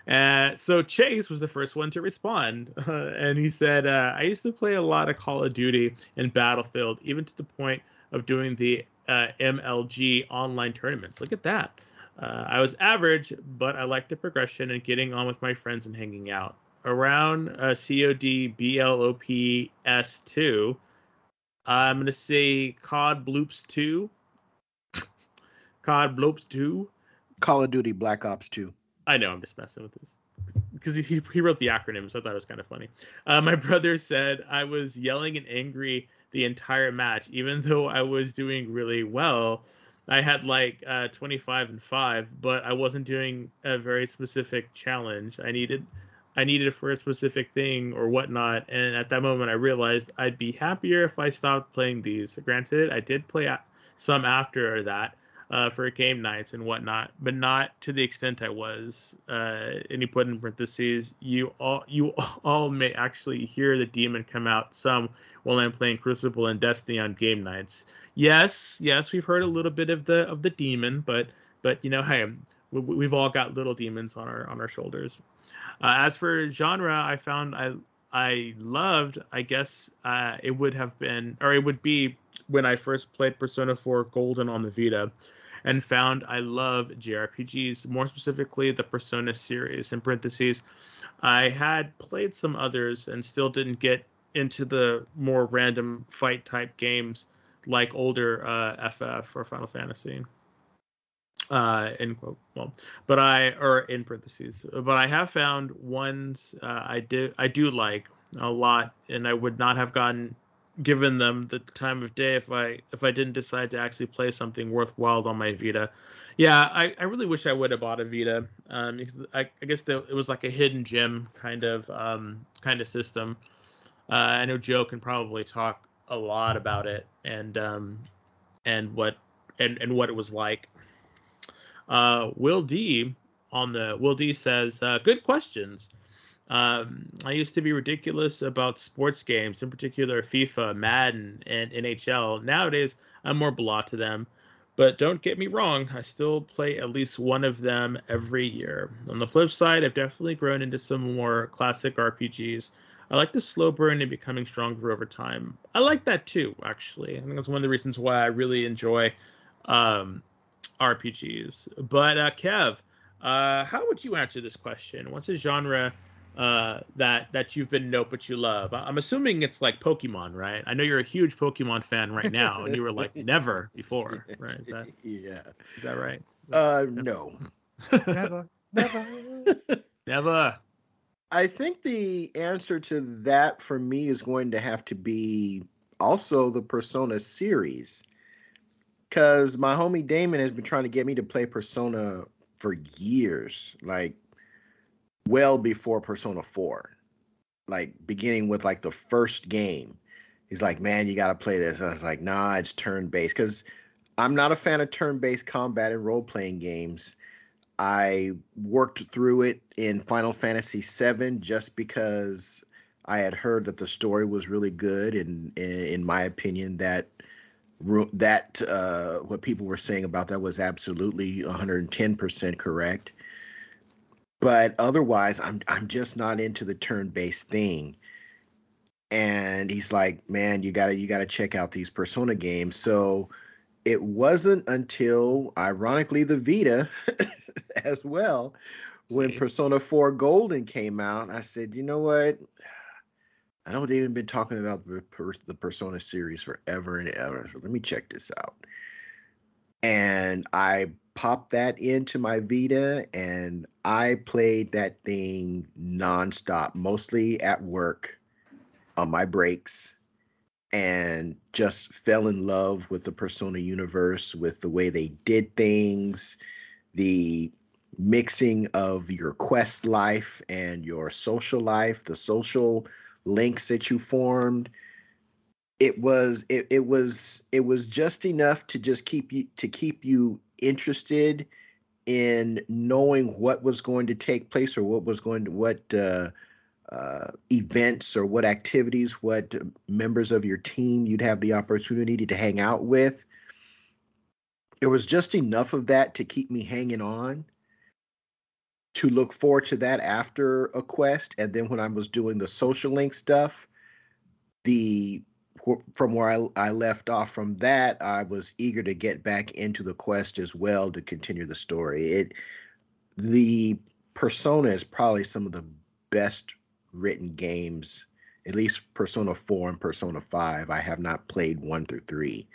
Uh, so Chase was the first one to respond, and he said, uh, "I used to play a lot of Call of Duty and Battlefield, even to the point of doing the uh, MLG online tournaments. Look at that. Uh, I was average, but I liked the progression and getting on with my friends and hanging out. Around uh, COD BLOP S2, I'm going to say COD Bloops 2. COD Bloops 2. Call of Duty Black Ops 2. I know, I'm just messing with this. Because he, he wrote the acronym, so I thought it was kind of funny. Uh, my brother said I was yelling and angry the entire match, even though I was doing really well. I had like uh, 25 and 5, but I wasn't doing a very specific challenge. I needed I needed for a specific thing or whatnot, and at that moment I realized I'd be happier if I stopped playing these. Granted, I did play some after that uh, for game nights and whatnot, but not to the extent I was. Uh, and he put in parentheses, you all you all may actually hear the demon come out some while I'm playing Crucible and Destiny on game nights. Yes, yes, we've heard a little bit of the of the demon, but but you know, hey, we, we've all got little demons on our on our shoulders. Uh, as for genre, I found I I loved. I guess uh, it would have been, or it would be when I first played Persona 4 Golden on the Vita, and found I love JRPGs, more specifically the Persona series. In parentheses, I had played some others and still didn't get into the more random fight type games like older uh, FF or Final Fantasy uh end quote well but i or in parentheses but i have found ones uh, i did i do like a lot and i would not have gotten given them the time of day if i if i didn't decide to actually play something worthwhile on my vita yeah i, I really wish i would have bought a vita um I, I guess the, it was like a hidden gem kind of um kind of system uh, i know joe can probably talk a lot about it and um, and what and and what it was like. Uh, Will D on the Will D says, uh, "Good questions. Um, I used to be ridiculous about sports games, in particular FIFA, Madden, and NHL. Nowadays, I'm more blah to them. But don't get me wrong, I still play at least one of them every year. On the flip side, I've definitely grown into some more classic RPGs. I like the slow burn and becoming stronger over time. I like that too, actually. I think that's one of the reasons why I really enjoy um, RPGs. But uh, Kev, uh, how would you answer this question? What's a genre uh, that that you've been nope but you love? I'm assuming it's like Pokemon, right? I know you're a huge Pokemon fan right now, and you were like never before, right? Is that yeah? Is that right? Uh, no, never, never, never. I think the answer to that for me is going to have to be also the Persona series. Because my homie Damon has been trying to get me to play Persona for years, like well before Persona 4. Like beginning with like the first game. He's like, man, you got to play this. And I was like, nah, it's turn based. Because I'm not a fan of turn based combat and role playing games. I worked through it in Final Fantasy VII just because I had heard that the story was really good, and in my opinion, that that uh, what people were saying about that was absolutely 110% correct. But otherwise, I'm I'm just not into the turn-based thing. And he's like, "Man, you gotta you gotta check out these Persona games." So it wasn't until, ironically, the Vita as well. When See? Persona 4 Golden came out, I said, you know what? I know they've even been talking about the, the Persona series forever and ever. So let me check this out. And I popped that into my Vita and I played that thing nonstop, mostly at work on my breaks and just fell in love with the Persona universe, with the way they did things, the mixing of your quest life and your social life, the social links that you formed. It was it, it was it was just enough to just keep you to keep you interested in knowing what was going to take place or what was going to what uh, uh, events or what activities, what members of your team you'd have the opportunity to hang out with. There was just enough of that to keep me hanging on to look forward to that after a quest. And then when I was doing the social link stuff, the from where I, I left off from that, I was eager to get back into the quest as well to continue the story. It the persona is probably some of the best written games, at least Persona 4 and Persona 5. I have not played 1 through 3.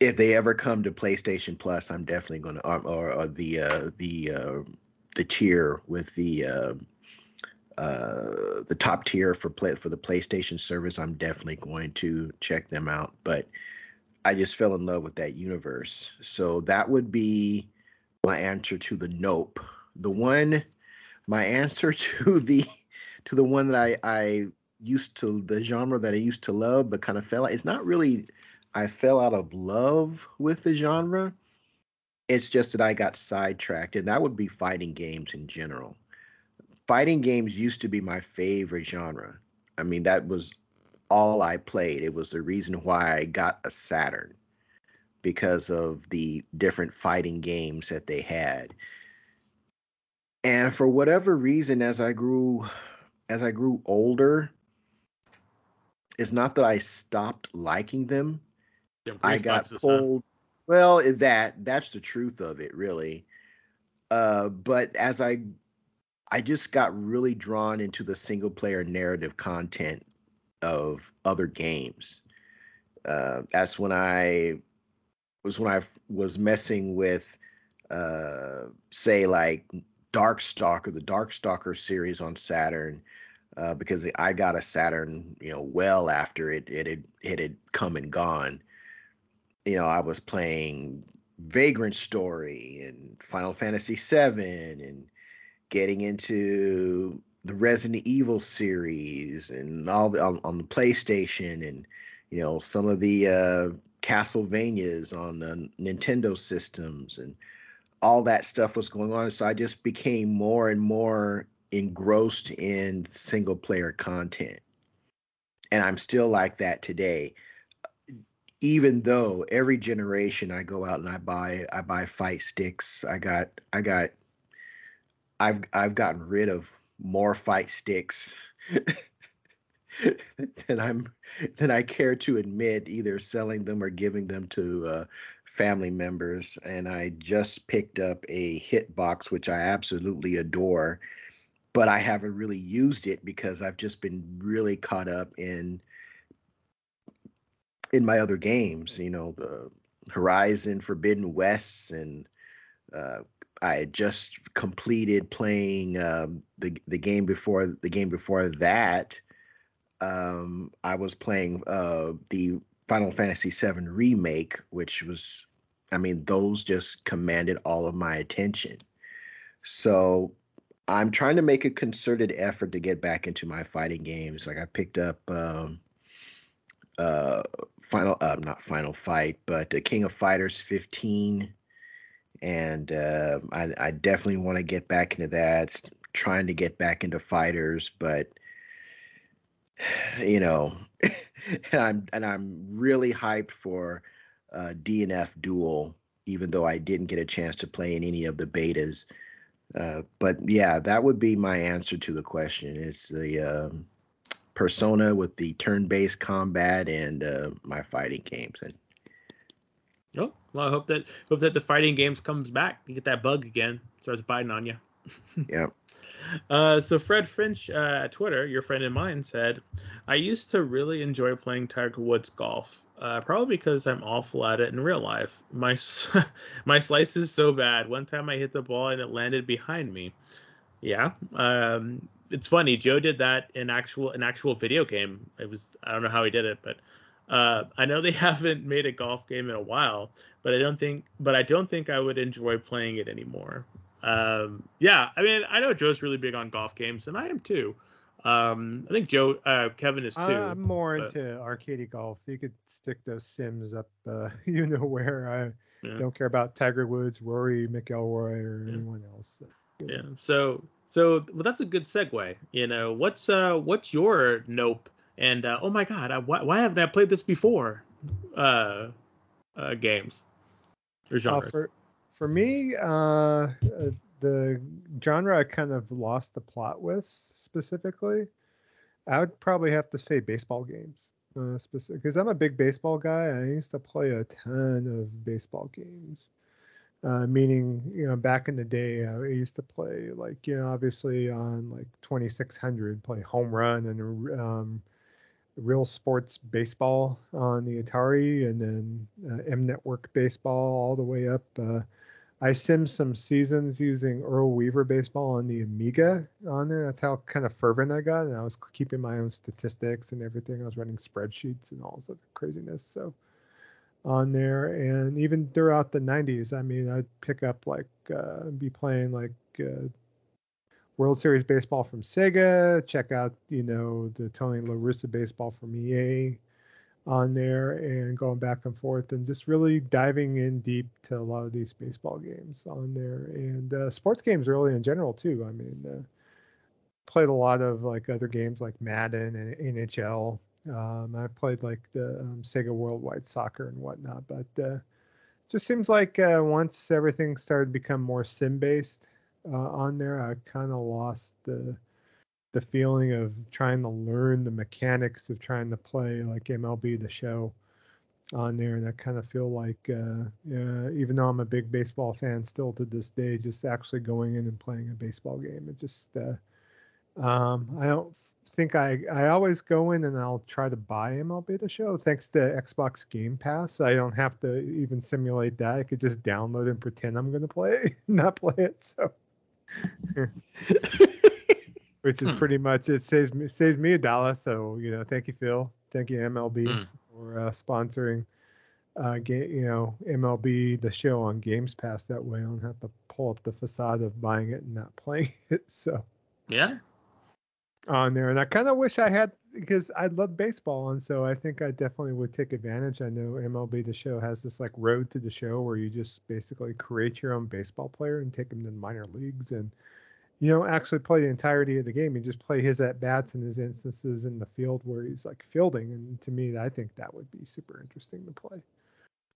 If they ever come to PlayStation Plus, I'm definitely going to or, or, the uh, the uh, the tier with the uh, uh, the top tier for play for the PlayStation service, I'm definitely going to check them out. But I just fell in love with that universe, so that would be my answer to the Nope. The one, my answer to the to the one that I I used to the genre that I used to love, but kind of fell. It's not really. I fell out of love with the genre it's just that I got sidetracked, and that would be fighting games in general. Fighting games used to be my favorite genre. I mean, that was all I played. It was the reason why I got a Saturn because of the different fighting games that they had. And for whatever reason, as I grew as I grew older, it's not that I stopped liking them. I got pulled. Well, that that's the truth of it, really. Uh, but as I, I just got really drawn into the single player narrative content of other games. Uh, that's when I was when I was messing with, uh, say like Darkstalker, the Darkstalker series on Saturn, uh, because I got a Saturn, you know, well after it it had it had come and gone you know, I was playing Vagrant Story and Final Fantasy VII and getting into the Resident Evil series and all the on, on the PlayStation and you know, some of the uh, Castlevanias on the Nintendo systems and all that stuff was going on. So I just became more and more engrossed in single player content. And I'm still like that today. Even though every generation I go out and I buy I buy fight sticks. I got I got I've I've gotten rid of more fight sticks than I'm than I care to admit, either selling them or giving them to uh, family members. And I just picked up a hitbox, which I absolutely adore, but I haven't really used it because I've just been really caught up in in my other games. You know, the Horizon Forbidden Wests and uh, I had just completed playing um, the the game before the game before that. Um, I was playing uh, the Final Fantasy VII remake, which was, I mean, those just commanded all of my attention. So I'm trying to make a concerted effort to get back into my fighting games. Like I picked up um, uh, Final, uh, not Final Fight, but uh, King of Fighters 15 and uh, I, I, definitely want to get back into that. Trying to get back into fighters, but you know, and I'm and I'm really hyped for uh, DNF Duel, even though I didn't get a chance to play in any of the betas. Uh, but yeah, that would be my answer to the question. It's the um, persona with the turn-based combat and uh, my fighting games, and well, I hope that hope that the fighting games comes back. You get that bug again, starts biting on you. yeah. Uh, so Fred Finch uh, at Twitter, your friend and mine, said, "I used to really enjoy playing Tiger Woods golf. Uh, probably because I'm awful at it in real life. My my slice is so bad. One time I hit the ball and it landed behind me. Yeah, um, it's funny. Joe did that in actual an actual video game. It was I don't know how he did it, but uh, I know they haven't made a golf game in a while, but I don't think, but I don't think I would enjoy playing it anymore. Um, yeah, I mean, I know Joe's really big on golf games, and I am too. Um, I think Joe, uh, Kevin is too. I'm more but... into arcade golf. You could stick those sims up, uh, you know where. I yeah. don't care about Tiger Woods, Rory McIlroy, or yeah. anyone else. Yeah. So, so well, that's a good segue. You know, what's uh, what's your nope and uh, oh my god, I, why, why, haven't I played this before? Uh, uh, games or uh, genres. for for me, uh, uh, the genre I kind of lost the plot with specifically. I would probably have to say baseball games, uh, specific because I'm a big baseball guy. I used to play a ton of baseball games. Uh, meaning, you know, back in the day, I used to play like, you know, obviously on like 2600, play home run and um, real sports baseball on the Atari, and then uh, M Network baseball all the way up. Uh, I simmed some seasons using Earl Weaver baseball on the Amiga on there. That's how kind of fervent I got, and I was keeping my own statistics and everything. I was running spreadsheets and all this other craziness. So on there, and even throughout the 90s, I mean, I'd pick up like uh, be playing like uh, World Series baseball from Sega. Check out, you know, the Tony La Russa baseball from EA on there and going back and forth and just really diving in deep to a lot of these baseball games on there and uh, sports games really in general too. I mean, uh, played a lot of like other games like Madden and NHL. Um, I played like the um, Sega Worldwide Soccer and whatnot, but uh, just seems like uh, once everything started to become more sim based uh, on there, I kind of lost the the feeling of trying to learn the mechanics of trying to play like MLB the Show on there, and I kind of feel like, uh, uh, even though I'm a big baseball fan still to this day, just actually going in and playing a baseball game, it just uh, um, I don't think I I always go in and I'll try to buy MLB the Show. Thanks to Xbox Game Pass, I don't have to even simulate that. I could just download and pretend I'm going to play, not play it. So. Which is hmm. pretty much it saves me saves me a dollar. So you know, thank you, Phil. Thank you, MLB, hmm. for uh, sponsoring. Uh, game, you know, MLB the show on Games Pass. That way, I don't have to pull up the facade of buying it and not playing it. So. Yeah. On there, and I kind of wish I had because I love baseball, and so I think I definitely would take advantage. I know MLB The Show has this like road to the show where you just basically create your own baseball player and take him to the minor leagues, and you don't actually play the entirety of the game. You just play his at bats and his instances in the field where he's like fielding, and to me, I think that would be super interesting to play.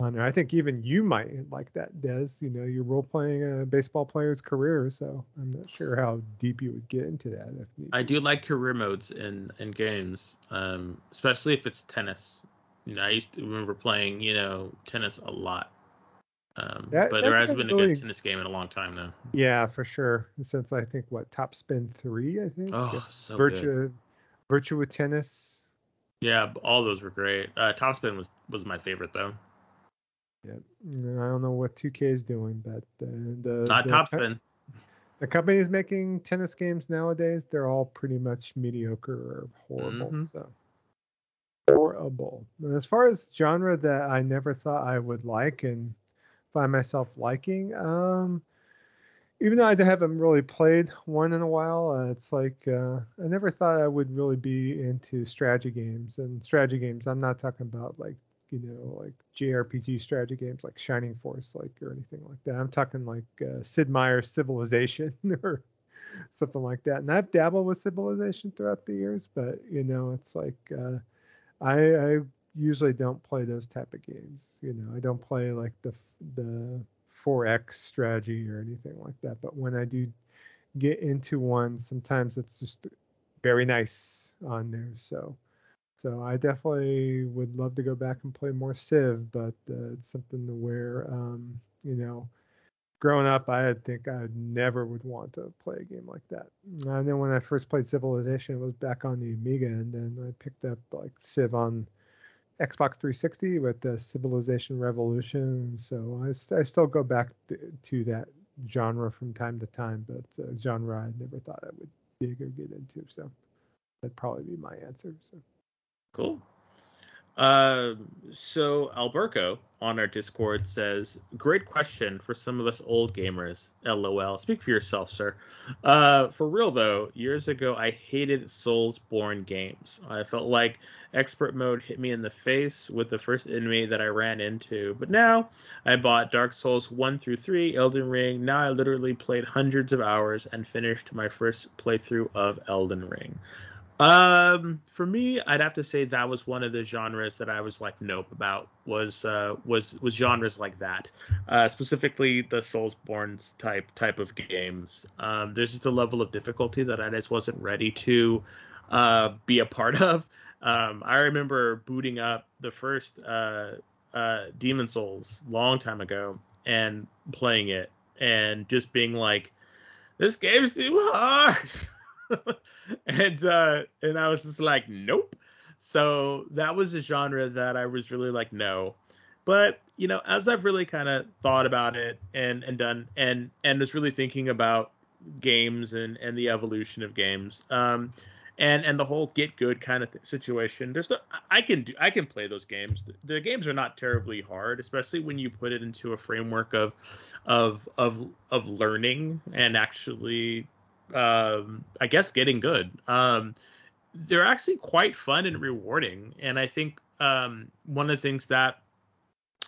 On there. I think even you might like that, Des. You know, you're role playing a baseball player's career, so I'm not sure how deep you would get into that. If I do like career modes in in games, um, especially if it's tennis. You know, I used to remember playing, you know, tennis a lot. Um, that, but there hasn't been really, a good tennis game in a long time now. Yeah, for sure. Since I think what Top Spin three, I think. Oh, yeah. so Virtua, good. Virtua Tennis. Yeah, all those were great. Uh, Top Spin was was my favorite though. Yeah, I don't know what 2K is doing, but uh, the not the, top spin. The companies making tennis games nowadays, they're all pretty much mediocre or horrible. Mm-hmm. So horrible. And as far as genre that I never thought I would like and find myself liking, um, even though I haven't really played one in a while, uh, it's like uh, I never thought I would really be into strategy games. And strategy games, I'm not talking about like you know, like JRPG strategy games like Shining Force, like or anything like that. I'm talking like uh, Sid Meier's Civilization or something like that. And I've dabbled with Civilization throughout the years, but you know, it's like uh, I, I usually don't play those type of games. You know, I don't play like the the 4X strategy or anything like that. But when I do get into one, sometimes it's just very nice on there. So so I definitely would love to go back and play more Civ, but uh, it's something to where, um, you know, growing up, I think I never would want to play a game like that. And then when I first played Civilization, it was back on the Amiga, and then I picked up like Civ on Xbox 360 with the Civilization Revolution. So I, I still go back to, to that genre from time to time, but uh, genre I never thought I would dig or get into. So that'd probably be my answer. So. Cool. Uh, so Alberto on our Discord says, "Great question for some of us old gamers." LOL. Speak for yourself, sir. Uh, for real though, years ago I hated Soulsborne games. I felt like expert mode hit me in the face with the first enemy that I ran into. But now I bought Dark Souls one through three, Elden Ring. Now I literally played hundreds of hours and finished my first playthrough of Elden Ring. Um, for me, I'd have to say that was one of the genres that I was like, nope about was uh, was was genres like that, uh, specifically the Soulsborne type type of games. Um, there's just a level of difficulty that I just wasn't ready to uh, be a part of. Um, I remember booting up the first uh, uh, Demon Souls long time ago and playing it and just being like, this game's too hard. and uh, and I was just like, nope. So that was a genre that I was really like, no. But you know, as I've really kind of thought about it and and done and and was really thinking about games and and the evolution of games, um, and and the whole get good kind of th- situation. There's no, I can do I can play those games. The, the, games are not terribly hard, especially when you put it into a framework of of of of learning and actually um, I guess getting good. Um, they're actually quite fun and rewarding, and I think um, one of the things that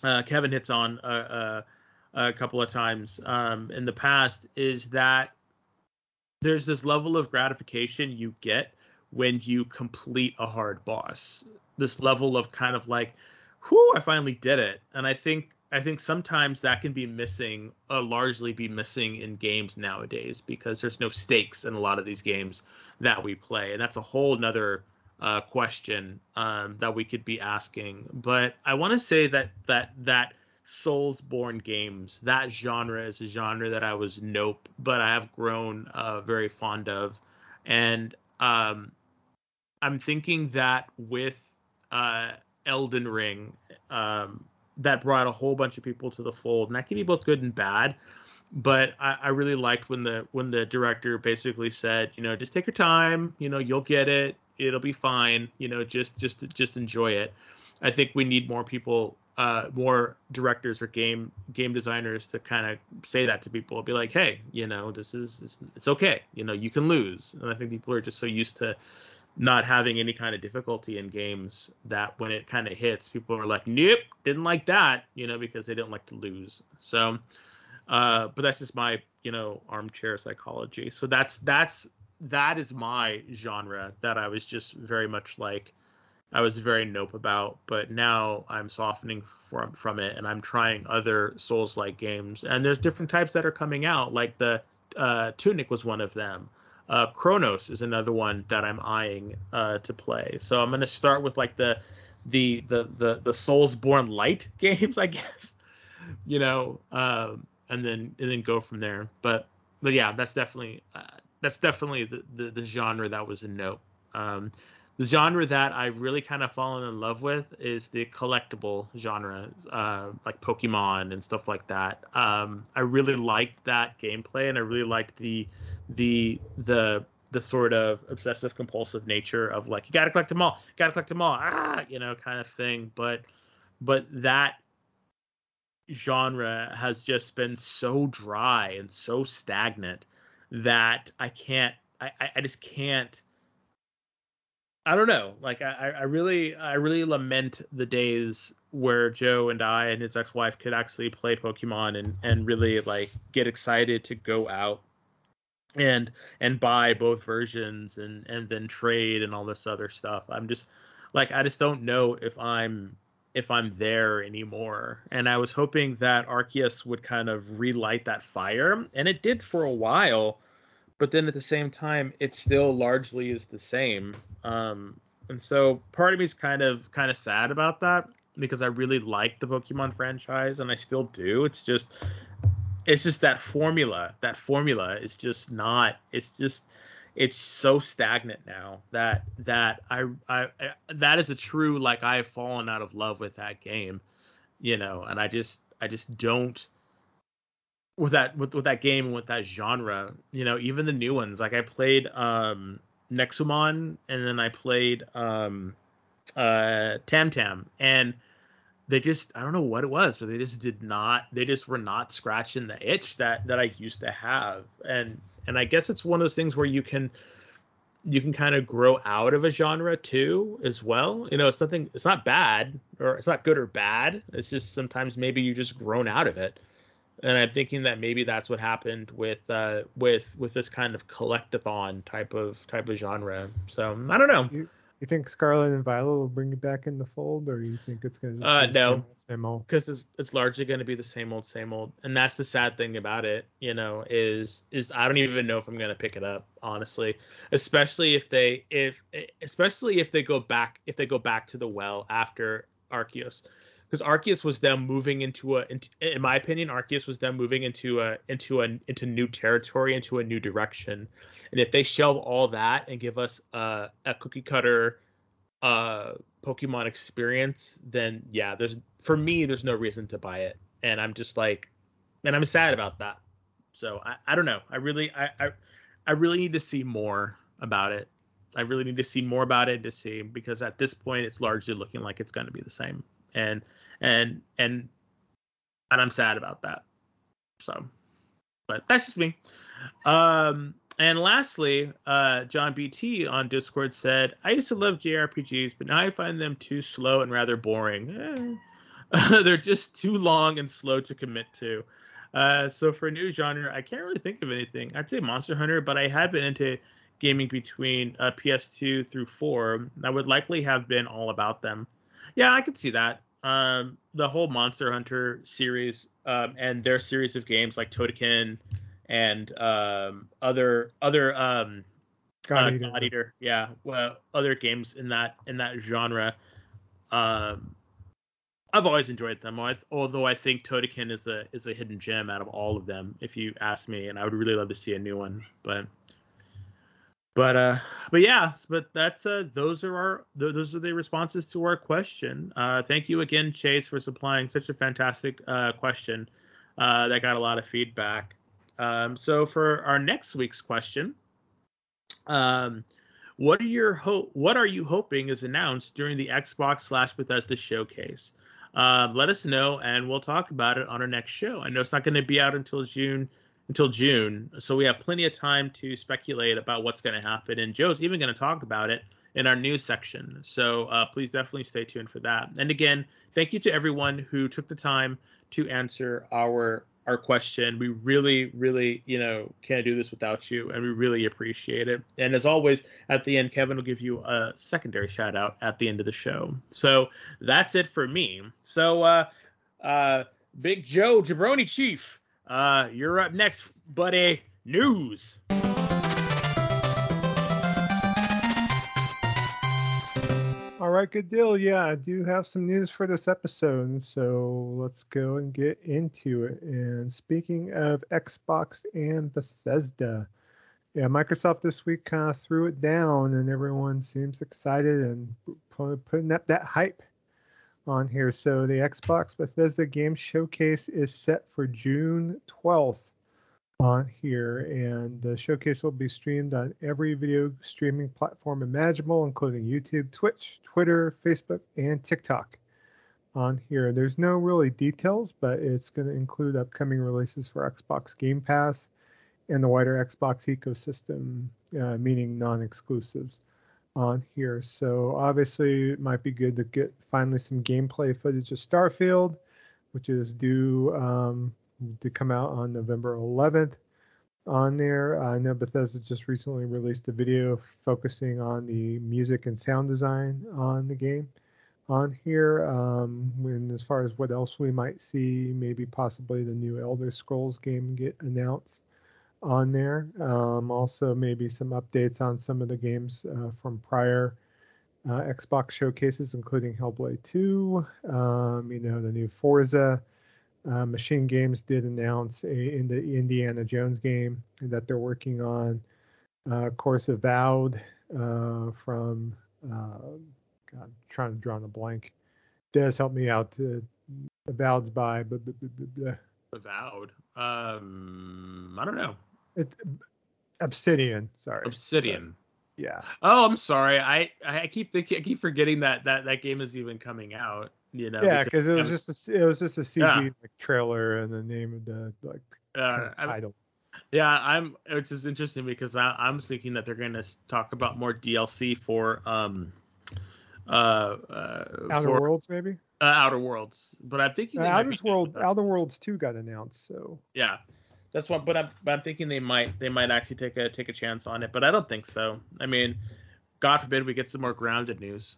uh, Kevin hits on a, uh, a, uh, a couple of times um, in the past is that there's this level of gratification you get when you complete a hard boss. This level of kind of like, whoo, I finally did it. And I think I think sometimes that can be missing, uh, largely be missing in games nowadays because there's no stakes in a lot of these games that we play, and that's a whole nother uh, question um, that we could be asking. But I want to say that that that Soulsborne games, that genre is a genre that I was nope, but I have grown uh, very fond of, and um, I'm thinking that with uh, Elden Ring. Um, that brought a whole bunch of people to the fold, and that can be both good and bad. But I, I really liked when the when the director basically said, you know, just take your time, you know, you'll get it, it'll be fine, you know, just just just enjoy it. I think we need more people uh, more directors or game game designers to kind of say that to people. Be like, hey, you know, this is it's, it's okay. You know, you can lose. And I think people are just so used to not having any kind of difficulty in games that when it kind of hits, people are like, nope, didn't like that. You know, because they didn't like to lose. So, uh, but that's just my you know armchair psychology. So that's that's that is my genre that I was just very much like I was very nope about, but now I'm softening from from it and I'm trying other Souls like games. And there's different types that are coming out, like the uh, Tunic was one of them. Uh, Chronos is another one that I'm eyeing uh, to play. So I'm gonna start with like the the the the the Soulsborne light games, I guess. You know, um, and then and then go from there. But but yeah, that's definitely uh, that's definitely the, the, the genre that was a note. Um, the genre that I've really kind of fallen in love with is the collectible genre, uh, like Pokemon and stuff like that. Um, I really liked that gameplay, and I really liked the the the the sort of obsessive compulsive nature of like you got to collect them all, got to collect them all, ah, you know, kind of thing. But but that genre has just been so dry and so stagnant that I can't, I I just can't I don't know. Like I, I really I really lament the days where Joe and I and his ex-wife could actually play Pokemon and and really like get excited to go out and and buy both versions and and then trade and all this other stuff. I'm just like I just don't know if I'm if I'm there anymore. And I was hoping that Arceus would kind of relight that fire, and it did for a while but then at the same time, it still largely is the same. Um, and so part of me is kind of kind of sad about that because I really like the Pokemon franchise and I still do. It's just it's just that formula. That formula is just not. It's just it's so stagnant now that that I, I I that is a true like I have fallen out of love with that game, you know, and I just I just don't with that with, with that game and with that genre you know even the new ones. Like i played um nexomon and then i played um uh Temtem. And they just i don't know what it was but they just did not they just were not scratching the itch that that i used to have. And and i guess it's one of those things where you can you can kind of grow out of a genre too as well. You know it's nothing it's not bad or it's not good or bad. It's just sometimes maybe you just grown out of it and I'm thinking that maybe that's what happened with uh, with with this kind of collectathon type of type of genre. So I don't know. You, you think Scarlet and Violet will bring it back in the fold, or you think it's going to? Uh, no, same old. Because it's it's largely going to be the same old, same old, and that's the sad thing about it. You know, is is I don't even know if I'm going to pick it up honestly, especially if they if especially if they go back if they go back to the well after Arceus because Arceus was them moving into a, in my opinion, Arceus was them moving into a into a into new territory, into a new direction. And if they shelve all that and give us a, a cookie cutter uh Pokemon experience, then yeah, there's for me, there's no reason to buy it. And I'm just like, and I'm sad about that. So I, I don't know. I really I, I I really need to see more about it. I really need to see more about it to see because at this point it's largely looking like it's going to be the same and and and and I'm sad about that. So, but that's just me. Um, and lastly, uh, John BT on Discord said, "I used to love JRPGs, but now I find them too slow and rather boring. Eh. They're just too long and slow to commit to." Uh, so for a new genre, I can't really think of anything. I'd say Monster Hunter, but I had been into gaming between uh, PS2 through 4. I would likely have been all about them. Yeah, I could see that. Um, the whole Monster Hunter series um, and their series of games like Toukiden and um, other other um, God, uh, Eater. God Eater, yeah, well, other games in that in that genre. Um, I've always enjoyed them. Although I think Toukiden is a is a hidden gem out of all of them, if you ask me, and I would really love to see a new one. But but uh but yeah but that's uh those are our those are the responses to our question. Uh thank you again chase for supplying such a fantastic uh question uh that got a lot of feedback. Um so for our next week's question um what are your hope what are you hoping is announced during the xbox slash bethesda showcase? Uh, let us know and we'll talk about it on our next show. I know it's not going to be out until June until June, so we have plenty of time to speculate about what's going to happen. And Joe's even going to talk about it in our news section. So uh, please definitely stay tuned for that. And again, thank you to everyone who took the time to answer our our question. We really, really, you know, can't do this without you, and we really appreciate it. And as always, at the end, Kevin will give you a secondary shout out at the end of the show. So that's it for me. So, uh, uh, Big Joe Jabroni Chief, uh, you're up next, buddy. News. All right, good deal. Yeah, I do have some news for this episode, so let's go and get into it. And speaking of Xbox and Bethesda, yeah, Microsoft this week kind of threw it down, and everyone seems excited and putting up that hype on here. So the Xbox Bethesda Game Showcase is set for June 12th on here, and the showcase will be streamed on every video streaming platform imaginable, including YouTube, Twitch, Twitter, Facebook, and TikTok. On here, there's no really details, but it's going to include upcoming releases for Xbox Game Pass and the wider Xbox ecosystem, uh, meaning non-exclusives on here. So obviously, it might be good to get finally some gameplay footage of Starfield, which is due um, to come out on November 11th. On there, I know Bethesda just recently released a video focusing on the music and sound design on the game. On here, um, and as far as what else we might see, maybe possibly the new Elder Scrolls game get announced on there. Um, also, maybe some updates on some of the games uh, from prior uh, Xbox showcases, including Hellblade 2, um, you know, the new Forza, uh, Machine Games did announce a, in the Indiana Jones game that they're working on. Uh, of course, Avowed uh, from uh, God, I'm trying to draw on a blank. Des help me out. To, Avowed's by Avowed. Um, I don't know. It, Obsidian. Sorry. Obsidian. yeah. Oh, I'm sorry. I I keep thinking I keep forgetting that that that game is even coming out. You know. Yeah, because it was just a, it was just a CG yeah. like, trailer and the name of the like uh, title. Yeah, I'm. It's just interesting because I, I'm thinking that they're going to talk about more DLC for um, uh, uh Outer for, Worlds maybe. Uh, Outer Worlds, but I'm thinking uh, Outer World Outer Worlds two got announced, so yeah, that's what. But I'm but I'm thinking they might they might actually take a take a chance on it, but I don't think so. I mean, God forbid we get some more grounded news.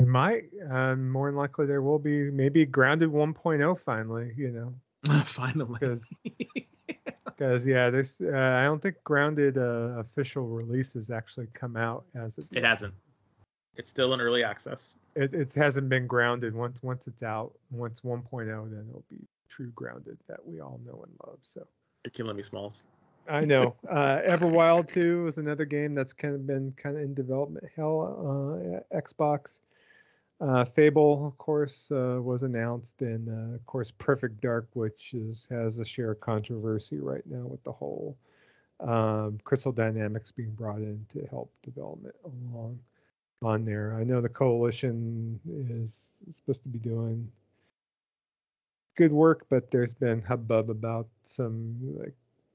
It might. Um, more than likely, there will be maybe Grounded 1.0 finally. You know, finally. Because, because yeah, there's. Uh, I don't think Grounded uh, official release has actually come out as it. It hasn't. It's still in early access. It, it hasn't been grounded. Once once it's out, once 1.0, then it'll be true grounded that we all know and love. So. You're killing me, Smalls. I know. Uh, Everwild 2 is another game that's kind of been kind of in development hell uh, Xbox. Uh, Fable, of course, uh, was announced, and uh, of course, Perfect Dark, which is has a share of controversy right now with the whole um, Crystal Dynamics being brought in to help development along on there. I know the coalition is supposed to be doing good work, but there's been hubbub about some like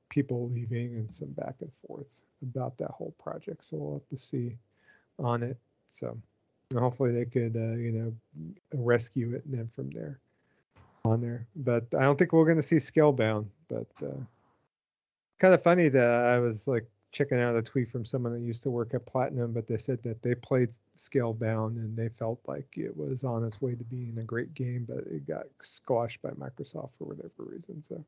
people leaving and some back and forth about that whole project. So we'll have to see on it. So hopefully they could uh, you know rescue it and then from there on there but i don't think we're going to see scale scalebound but uh, kind of funny that i was like checking out a tweet from someone that used to work at platinum but they said that they played scalebound and they felt like it was on its way to being a great game but it got squashed by microsoft for whatever reason so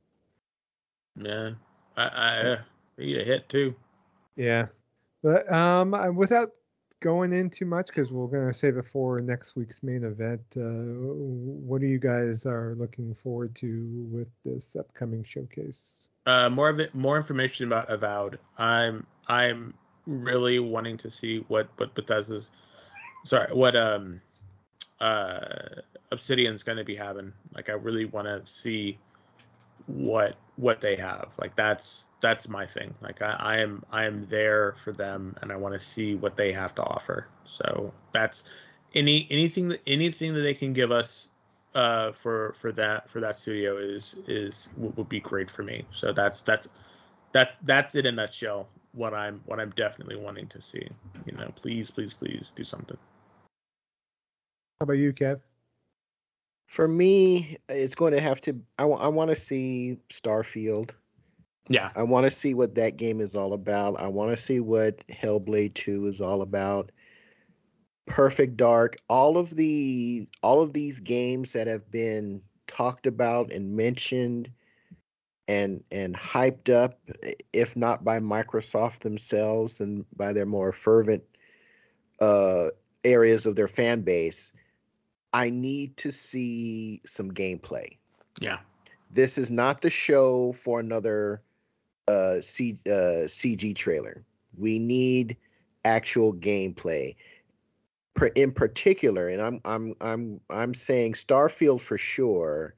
yeah i i uh, need a hit too yeah but um without going in too much because we're going to save it for next week's main event. Uh, what do you guys are looking forward to with this upcoming showcase? Uh, more of it, more information about Avowed. I'm I'm really wanting to see what what Bethesda's, sorry, what um, uh, Obsidian's going to be having. Like I really want to see what what they have like that's that's my thing like I, I am i am there for them and i want to see what they have to offer so that's any anything that anything that they can give us uh, for for that for that studio is is would be great for me. So that's that's that's that's it in a nutshell. What I'm what I'm definitely wanting to see. You know, please please please do something. How about you, Kev? For me, it's going to have to. I, I want to see Starfield. Yeah. I want to see what that game is all about. I want to see what Hellblade 2 is all about. Perfect Dark, all of the all of these games that have been talked about and mentioned and and hyped up if not by Microsoft themselves and by their more fervent uh areas of their fan base I need to see some gameplay. Yeah. This is not the show for another uh, C, uh, CG trailer. We need actual gameplay. In particular, and I'm I'm I'm I'm saying Starfield for sure,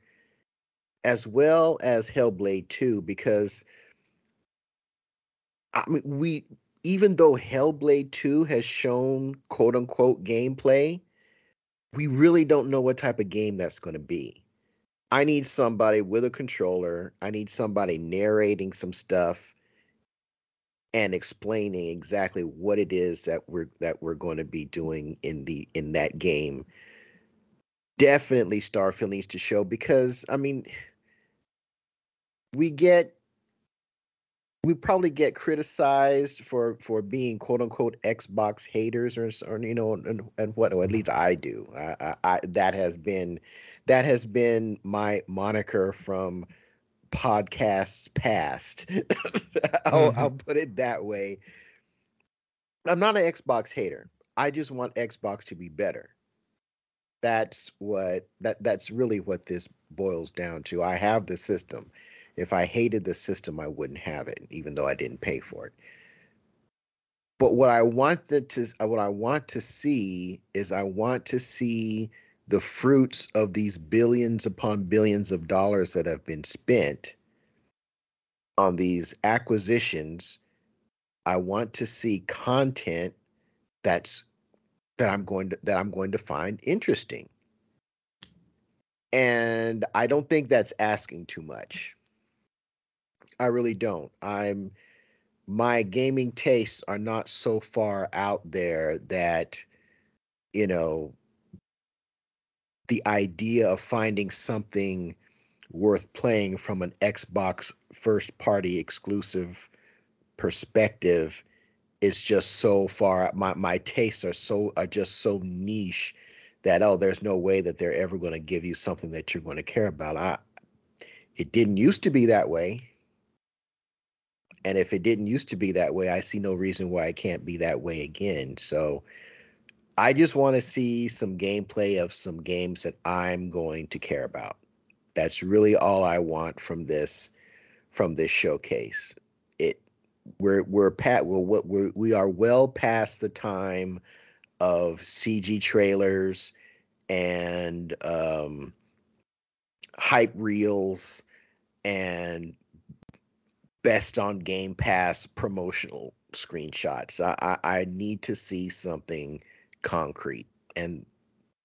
as well as Hellblade 2, because I mean we even though Hellblade 2 has shown quote unquote gameplay, we really don't know what type of game that's going to be. I need somebody with a controller. I need somebody narrating some stuff and explaining exactly what it is that we're that we're going to be doing in the in that game. Definitely Starfield needs to show because I mean we get we probably get criticized for for being quote unquote Xbox haters or, or you know and, and what or at least I do. I, I, I, that has been that has been my moniker from podcasts past. I'll, mm-hmm. I'll put it that way. I'm not an Xbox hater. I just want Xbox to be better. That's what that that's really what this boils down to. I have the system. If I hated the system, I wouldn't have it, even though I didn't pay for it. But what I want to what I want to see is I want to see the fruits of these billions upon billions of dollars that have been spent on these acquisitions. I want to see content that's that I'm going to that I'm going to find interesting. And I don't think that's asking too much. I really don't. I'm my gaming tastes are not so far out there that you know the idea of finding something worth playing from an Xbox first party exclusive perspective is just so far my my tastes are so are just so niche that oh there's no way that they're ever going to give you something that you're going to care about. I it didn't used to be that way and if it didn't used to be that way, I see no reason why it can't be that way again. So I just want to see some gameplay of some games that I'm going to care about. That's really all I want from this from this showcase. It we're we're pat well what we're we are well past the time of CG trailers and um hype reels and best on Game Pass promotional screenshots. I, I, I need to see something concrete, and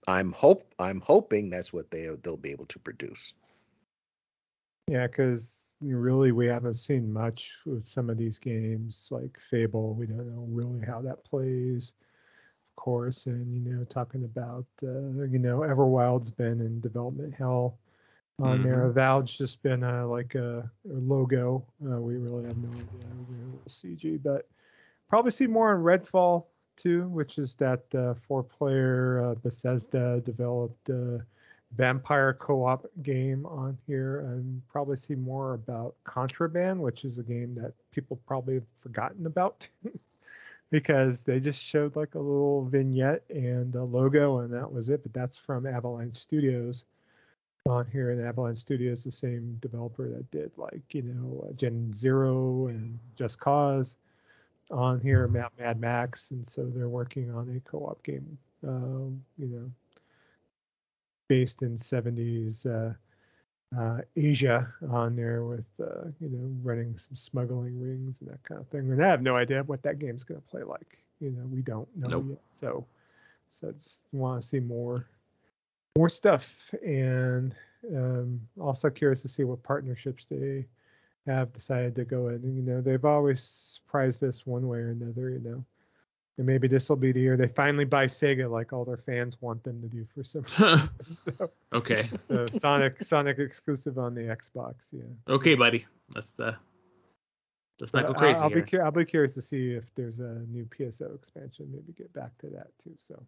I'm hope I'm hoping that's what they they'll be able to produce. Yeah, because really we haven't seen much with some of these games like Fable. We don't know really how that plays, of course, and you know talking about uh, you know Everwild's been in development hell on mm-hmm. there. Avowed's just been a, like a, a logo. Uh, we really have no idea we CG, but probably see more on Redfall too, which is that uh, four-player uh, Bethesda developed vampire co-op game on here, and probably see more about Contraband, which is a game that people probably have forgotten about. because they just showed like a little vignette and a logo and that was it but that's from avalanche studios on here in Avalanche Studios, the same developer that did like you know Gen Zero and Just Cause on here, Mad, Mad Max, and so they're working on a co-op game, uh, you know, based in 70s uh, uh, Asia on there with uh, you know running some smuggling rings and that kind of thing. And I have no idea what that game's going to play like. You know, we don't know nope. yet. So, so just want to see more more stuff, and um, also curious to see what partnerships they have decided to go in. You know, they've always surprised us one way or another. You know, and maybe this will be the year they finally buy Sega, like all their fans want them to do for some reason. So, Okay. so Sonic, Sonic exclusive on the Xbox. Yeah. Okay, buddy. Let's uh let's not go crazy I'll, I'll be cur- I'll be curious to see if there's a new PSO expansion. Maybe get back to that too. So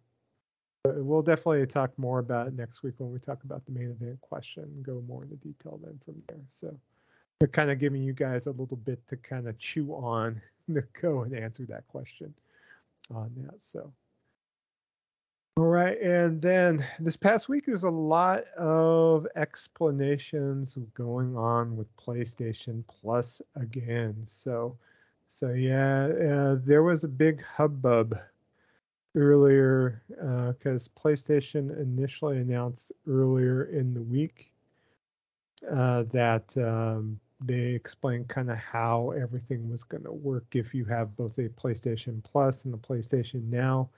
but we'll definitely talk more about it next week when we talk about the main event question. Go more into detail then from there. So we're kind of giving you guys a little bit to kind of chew on to go and answer that question on that. So. All right, and then this past week there's a lot of explanations going on with PlayStation Plus again. So, so yeah, uh, there was a big hubbub earlier because PlayStation initially announced earlier in the week uh, that um, they explained kind of how everything was going to work if you have both a PlayStation Plus and the PlayStation Now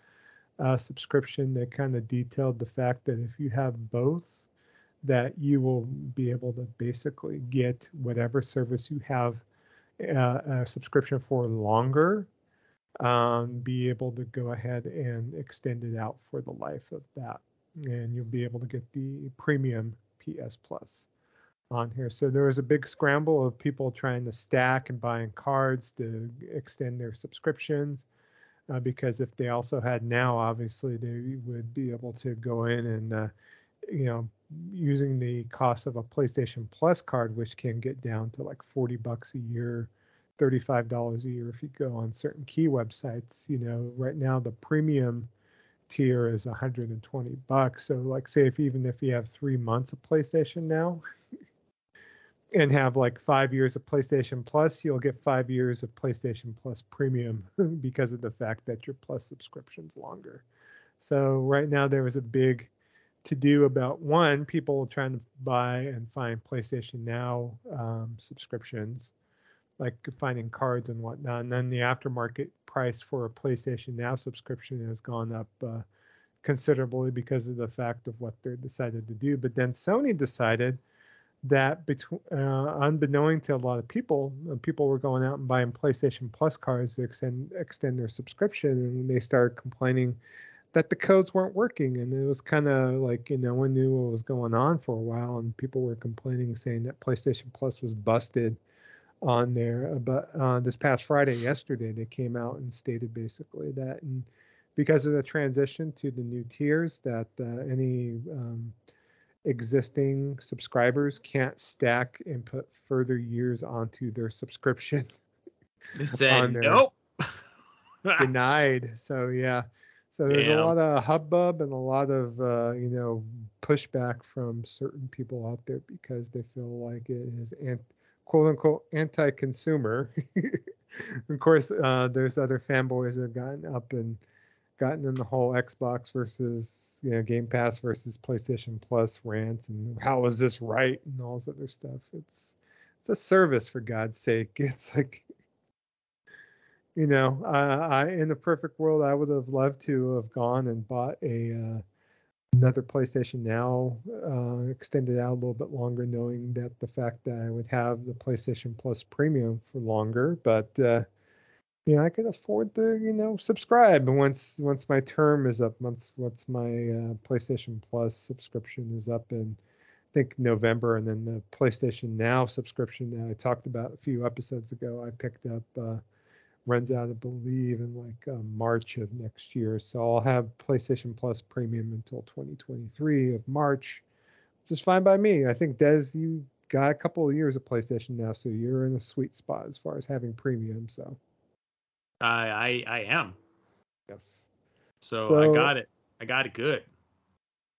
uh, subscription. They kind of detailed the fact that if you have both, that you will be able to basically get whatever service you have uh, a subscription for longer, um, be able to go ahead and extend it out for the life of that. And you'll be able to get the premium PS Plus on here. So there was a big scramble of people trying to stack and buying cards to extend their subscriptions. Uh, because if they also had now, obviously they would be able to go in and, uh, you know, using the cost of a PlayStation Plus card, which can get down to like 40 bucks a year, $35 a year if you go on certain key websites. You know, right now the premium tier is 120 bucks. So, like, say if even if you have three months of PlayStation now, and have like five years of PlayStation Plus, you'll get five years of PlayStation Plus Premium because of the fact that your Plus subscription's longer. So right now there was a big to do about one people trying to buy and find PlayStation Now um, subscriptions, like finding cards and whatnot. And then the aftermarket price for a PlayStation Now subscription has gone up uh, considerably because of the fact of what they decided to do. But then Sony decided that between uh, unbeknown to a lot of people, uh, people were going out and buying PlayStation Plus cards to extend extend their subscription, and they started complaining that the codes weren't working, and it was kind of like you know one knew what was going on for a while, and people were complaining saying that PlayStation Plus was busted on there. But uh, this past Friday, yesterday, they came out and stated basically that, and because of the transition to the new tiers, that uh, any um, existing subscribers can't stack and put further years onto their subscription They said nope. denied so yeah so there's Damn. a lot of hubbub and a lot of uh, you know pushback from certain people out there because they feel like it is ant- quote unquote anti-consumer of course uh, there's other fanboys that have gotten up and gotten in the whole Xbox versus you know Game Pass versus PlayStation Plus rants and how is this right and all this other stuff. It's it's a service for God's sake. It's like you know, I, I in a perfect world I would have loved to have gone and bought a uh, another PlayStation Now, uh, extended out a little bit longer, knowing that the fact that I would have the PlayStation Plus Premium for longer, but. Uh, you know, I can afford to, you know, subscribe once once my term is up, once once my uh, PlayStation Plus subscription is up in I think November, and then the PlayStation Now subscription that I talked about a few episodes ago, I picked up uh, runs out, I believe, in like uh, March of next year. So I'll have PlayStation Plus Premium until 2023 of March, which is fine by me. I think Des, you got a couple of years of PlayStation now, so you're in a sweet spot as far as having premium. So I I I am. yes. So, I got it. I got it good.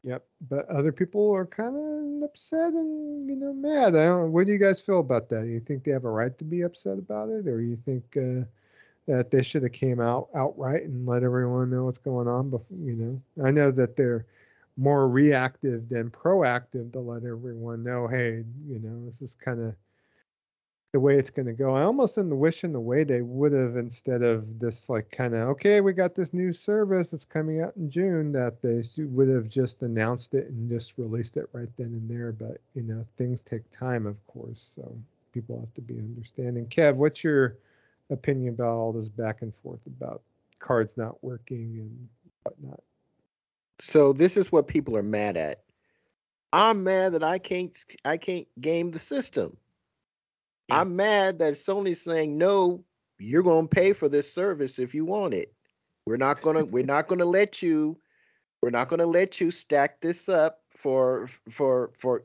Yep, but other people are kind of upset and you know mad. I don't. What do you guys feel about that? You think they have a right to be upset about it, or you think uh, that they should have came out outright and let everyone know what's going on? Before, you know, I know that they're more reactive than proactive to let everyone know, hey, you know, this is kind of the way it's going to go. I almost in the wishing the way they would have instead of this like kind of okay, we got this new service that's coming out in June that they would have just announced it and just released it right then and there. But you know, things take time, of course, so people have to be understanding. Kev, what's your opinion about all this back and forth about cards not working and whatnot? So this is what people are mad at. I'm mad that I can't I can't game the system. Yeah. I'm mad that Sony's saying no, you're going to pay for this service if you want it. We're not going to we're not to let you we're not to let you stack this up for for for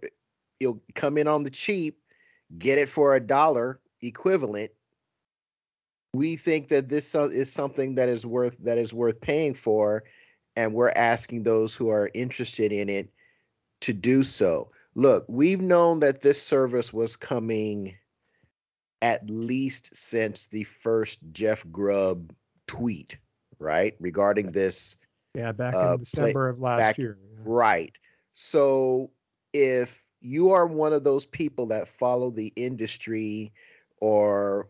you'll come in on the cheap, get it for a dollar equivalent. We think that this is something that is worth that is worth paying for and we're asking those who are interested in it to do so. Look, we've known that this service was coming at least since the first Jeff Grubb tweet, right? Regarding this. Yeah, back uh, in December play, of last back, year. Yeah. Right. So if you are one of those people that follow the industry or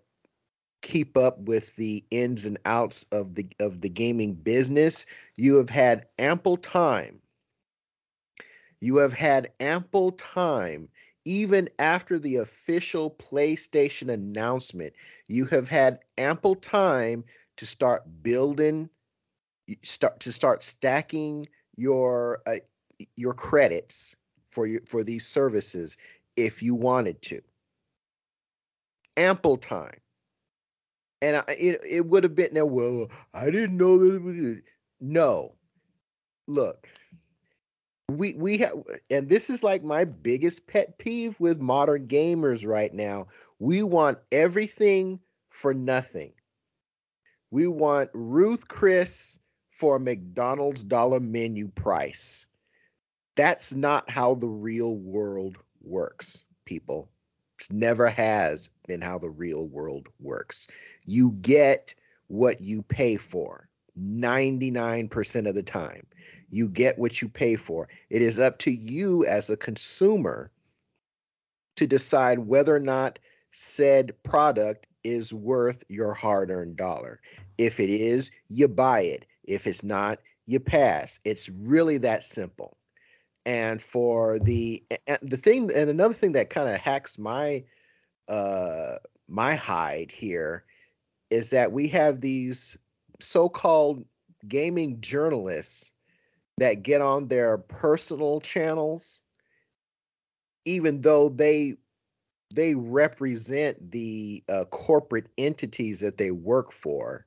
keep up with the ins and outs of the of the gaming business, you have had ample time. You have had ample time even after the official PlayStation announcement, you have had ample time to start building start to start stacking your uh, your credits for your for these services if you wanted to. Ample time. And I, it, it would have been now. Well, I didn't know that. No, look, we we have and this is like my biggest pet peeve with modern gamers right now. We want everything for nothing. We want ruth chris for a mcdonald's dollar menu price. That's not how the real world works people. It never has been how the real world works. You get what you pay for 99% of the time you get what you pay for. It is up to you as a consumer to decide whether or not said product is worth your hard earned dollar. If it is, you buy it. If it's not, you pass. It's really that simple. And for the the thing and another thing that kind of hacks my uh my hide here is that we have these so-called gaming journalists that get on their personal channels even though they they represent the uh, corporate entities that they work for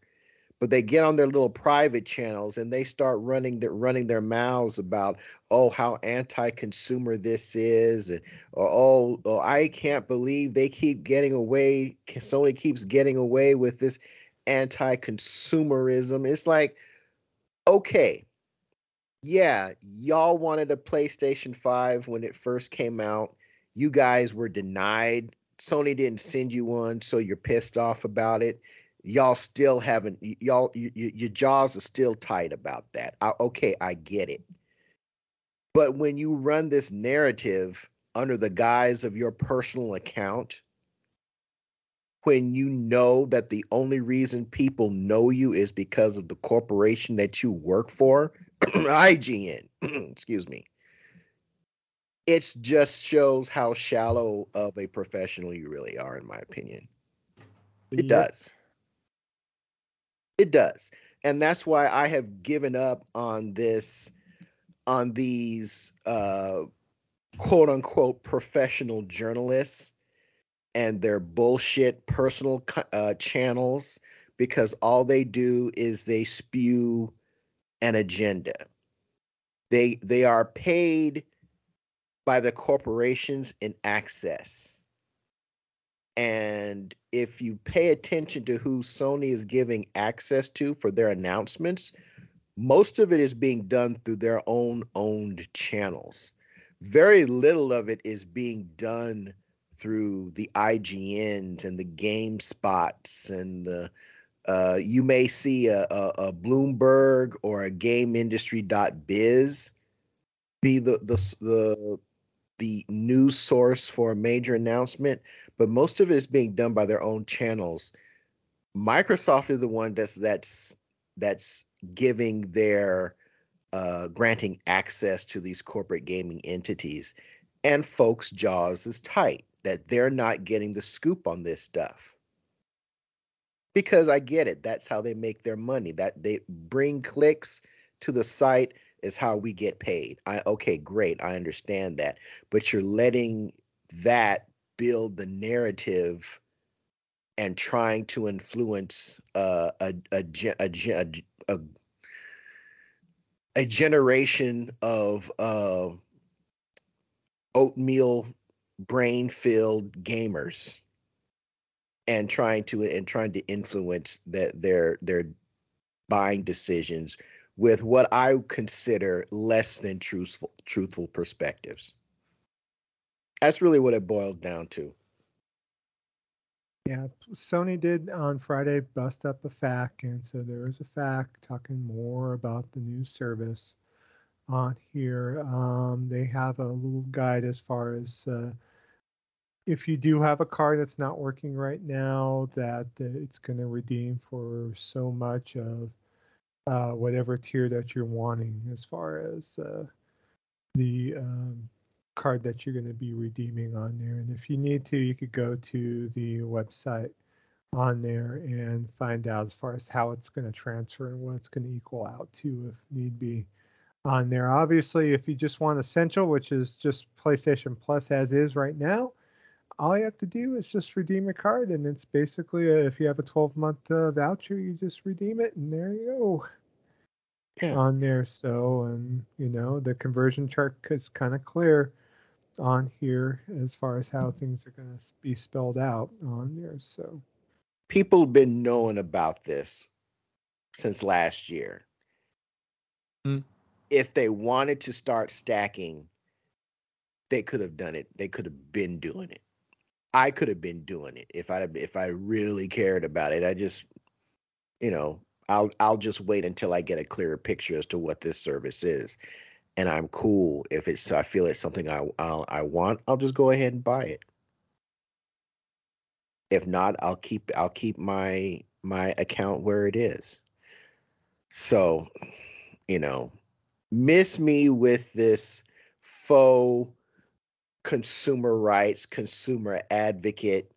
but they get on their little private channels and they start running running their mouths about oh how anti-consumer this is and or oh, oh I can't believe they keep getting away Sony keeps getting away with this anti-consumerism. It's like okay yeah, y'all wanted a PlayStation 5 when it first came out. You guys were denied. Sony didn't send you one, so you're pissed off about it. Y'all still haven't, y'all, y- y- your jaws are still tight about that. I, okay, I get it. But when you run this narrative under the guise of your personal account, when you know that the only reason people know you is because of the corporation that you work for, IGN, excuse me. It just shows how shallow of a professional you really are, in my opinion. It does. It does. And that's why I have given up on this, on these uh, quote unquote professional journalists and their bullshit personal uh, channels because all they do is they spew an agenda. They they are paid by the corporations in access. And if you pay attention to who Sony is giving access to for their announcements, most of it is being done through their own owned channels. Very little of it is being done through the IGNs and the GameSpots and the uh, you may see a, a, a, Bloomberg or a GameIndustry.biz be the the the the news source for a major announcement, but most of it is being done by their own channels. Microsoft is the one that's that's that's giving their uh, granting access to these corporate gaming entities, and folks' jaws is tight that they're not getting the scoop on this stuff. Because I get it, that's how they make their money. That they bring clicks to the site is how we get paid. I okay, great, I understand that, but you're letting that build the narrative and trying to influence uh, a, a, a, a, a, generation of uh, oatmeal brain filled gamers and trying to and trying to influence that their their buying decisions with what I consider less than truthful truthful perspectives. That's really what it boiled down to. Yeah, Sony did on Friday bust up a FAQ, and so there is a FAQ talking more about the new service on here. Um, they have a little guide as far as uh, if you do have a card that's not working right now, that it's going to redeem for so much of uh, whatever tier that you're wanting as far as uh, the um, card that you're going to be redeeming on there. And if you need to, you could go to the website on there and find out as far as how it's going to transfer and what it's going to equal out to if need be on there. Obviously, if you just want Essential, which is just PlayStation Plus as is right now, all you have to do is just redeem a card, and it's basically a, if you have a 12 month uh, voucher, you just redeem it, and there you go. Yeah. On there, so and you know the conversion chart is kind of clear on here as far as how things are going to be spelled out on there. So people have been knowing about this since last year. Hmm. If they wanted to start stacking, they could have done it. They could have been doing it. I could have been doing it if I if I really cared about it. I just, you know, I'll I'll just wait until I get a clearer picture as to what this service is and I'm cool if it's I feel it's something I I, I want, I'll just go ahead and buy it. If not, I'll keep I'll keep my my account where it is. So, you know, miss me with this faux consumer rights, consumer advocate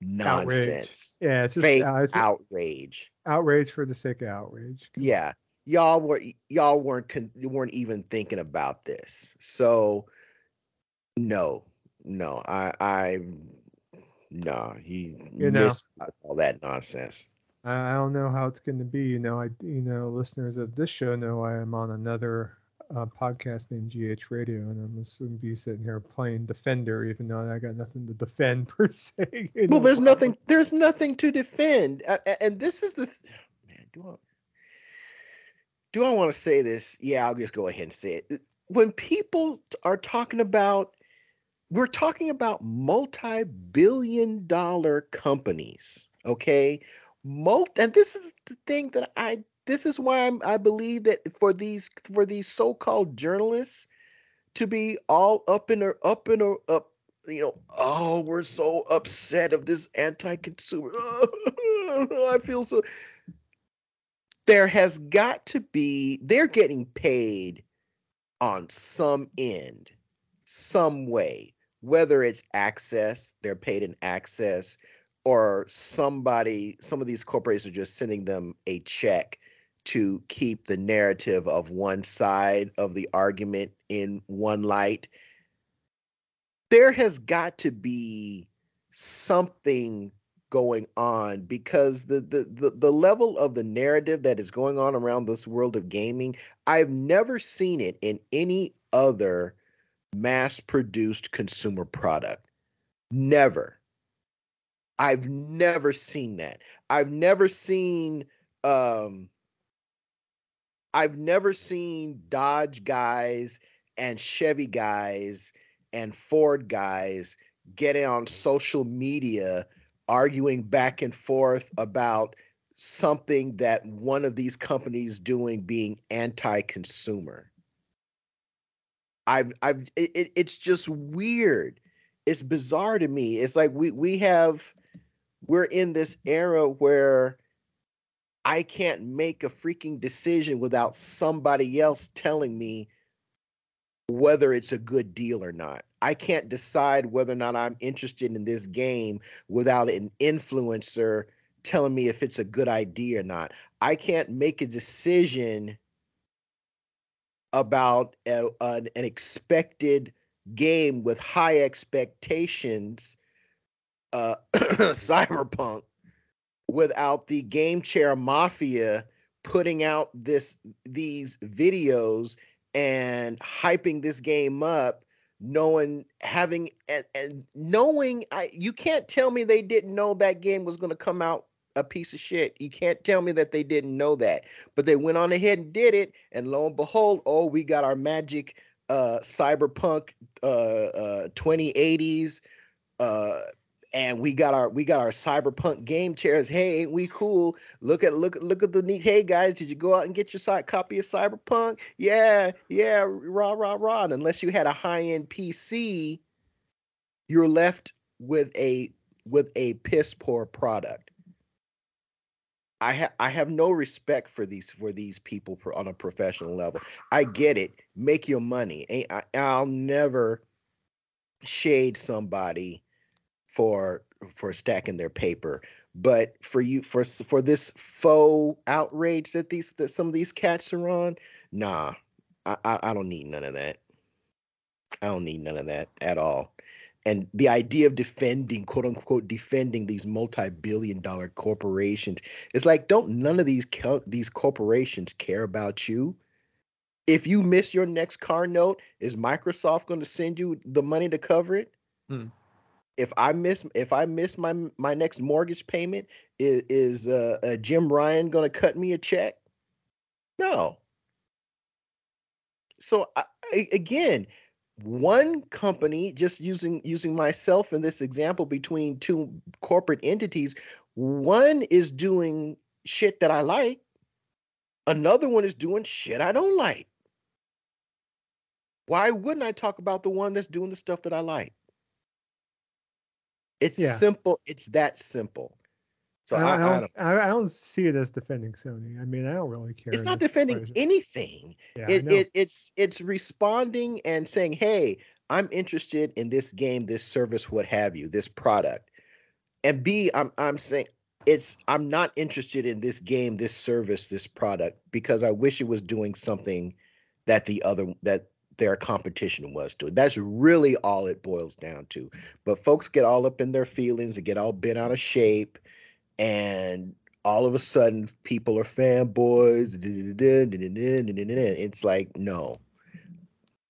nonsense. Outrage. Yeah, it's just fake uh, outrage. Outrage for the sake of outrage. Yeah, y'all were y'all weren't con- weren't even thinking about this. So no, no, I I no, he you know all that nonsense. I don't know how it's going to be. You know, I you know listeners of this show know I am on another uh, podcast named GH Radio, and I'm assuming be sitting here playing Defender, even though I got nothing to defend per se. well, know? there's nothing. There's nothing to defend, uh, and this is the th- man. Do I do I want to say this? Yeah, I'll just go ahead and say it. When people are talking about, we're talking about multi billion dollar companies, okay? Multi, and this is the thing that I, this is why I'm, I believe that for these, for these so called journalists to be all up in or up in or up, you know, oh, we're so upset of this anti consumer. I feel so there has got to be they're getting paid on some end some way whether it's access they're paid in access or somebody some of these corporations are just sending them a check to keep the narrative of one side of the argument in one light. There has got to be something going on because the, the the the level of the narrative that is going on around this world of gaming i've never seen it in any other mass produced consumer product. Never. I've never seen that. I've never seen um i've never seen dodge guys and chevy guys and ford guys getting on social media arguing back and forth about something that one of these companies doing being anti-consumer. I've I've it, it's just weird. it's bizarre to me. It's like we we have we're in this era where I can't make a freaking decision without somebody else telling me whether it's a good deal or not. I can't decide whether or not I'm interested in this game without an influencer telling me if it's a good idea or not. I can't make a decision about a, an, an expected game with high expectations, uh, cyberpunk, without the game chair mafia putting out this these videos and hyping this game up knowing having and, and knowing i you can't tell me they didn't know that game was going to come out a piece of shit. You can't tell me that they didn't know that. But they went on ahead and did it and lo and behold oh we got our magic uh cyberpunk uh uh 2080s uh and we got our we got our cyberpunk game chairs. Hey, ain't we cool? Look at look look at the neat. Hey guys, did you go out and get your side copy of Cyberpunk? Yeah, yeah, rah rah rah. And unless you had a high end PC, you're left with a with a piss poor product. I have I have no respect for these for these people on a professional level. I get it. Make your money. I, I'll never shade somebody for for stacking their paper. But for you for for this faux outrage that these that some of these cats are on nah I, I i don't need none of that. I don't need none of that at all. And the idea of defending quote unquote defending these multi-billion dollar corporations is like don't none of these these corporations care about you? If you miss your next car note is microsoft going to send you the money to cover it? Hmm if I miss if I miss my my next mortgage payment, is is uh, uh, Jim Ryan going to cut me a check? No. So I, again, one company just using using myself in this example between two corporate entities, one is doing shit that I like, another one is doing shit I don't like. Why wouldn't I talk about the one that's doing the stuff that I like? It's yeah. simple. It's that simple. So I, I, don't, I, I, don't, see it as defending Sony. I mean, I don't really care. It's not defending anything. Yeah, it, it it's it's responding and saying, "Hey, I'm interested in this game, this service, what have you, this product." And B, I'm I'm saying it's I'm not interested in this game, this service, this product because I wish it was doing something that the other that their competition was to. It. That's really all it boils down to. But folks get all up in their feelings and get all bent out of shape, and all of a sudden people are fanboys. It's like no.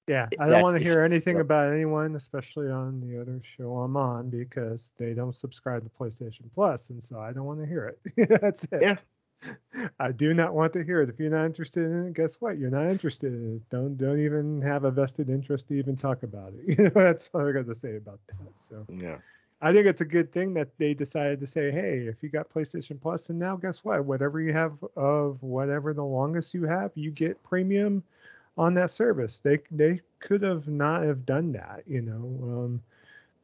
Yeah, I don't want to hear anything about anyone, especially on the other show I'm on, because they don't subscribe to PlayStation Plus, and so I don't want to hear it. That's it. Yeah, I do not want to hear it. If you're not interested in it, guess what? You're not interested in it. Don't don't even have a vested interest to even talk about it. You know, that's all I got to say about that. So yeah. I think it's a good thing that they decided to say, hey, if you got PlayStation Plus, and now guess what? Whatever you have of whatever the longest you have, you get premium on that service. They they could have not have done that, you know. Um,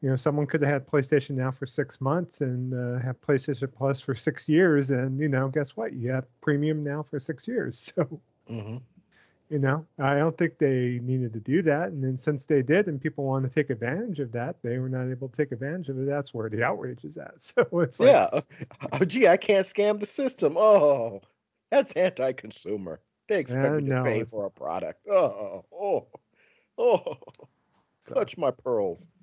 you know, someone could have had PlayStation now for six months and uh, have PlayStation Plus for six years, and you know, guess what? You have premium now for six years. So, mm-hmm. you know, I don't think they needed to do that. And then since they did, and people want to take advantage of that, they were not able to take advantage of it. That's where the outrage is at. So it's like, yeah, oh, gee, I can't scam the system. Oh, that's anti-consumer. They expect uh, me to no, pay for a product. Oh, oh, oh. So. Clutch my pearls.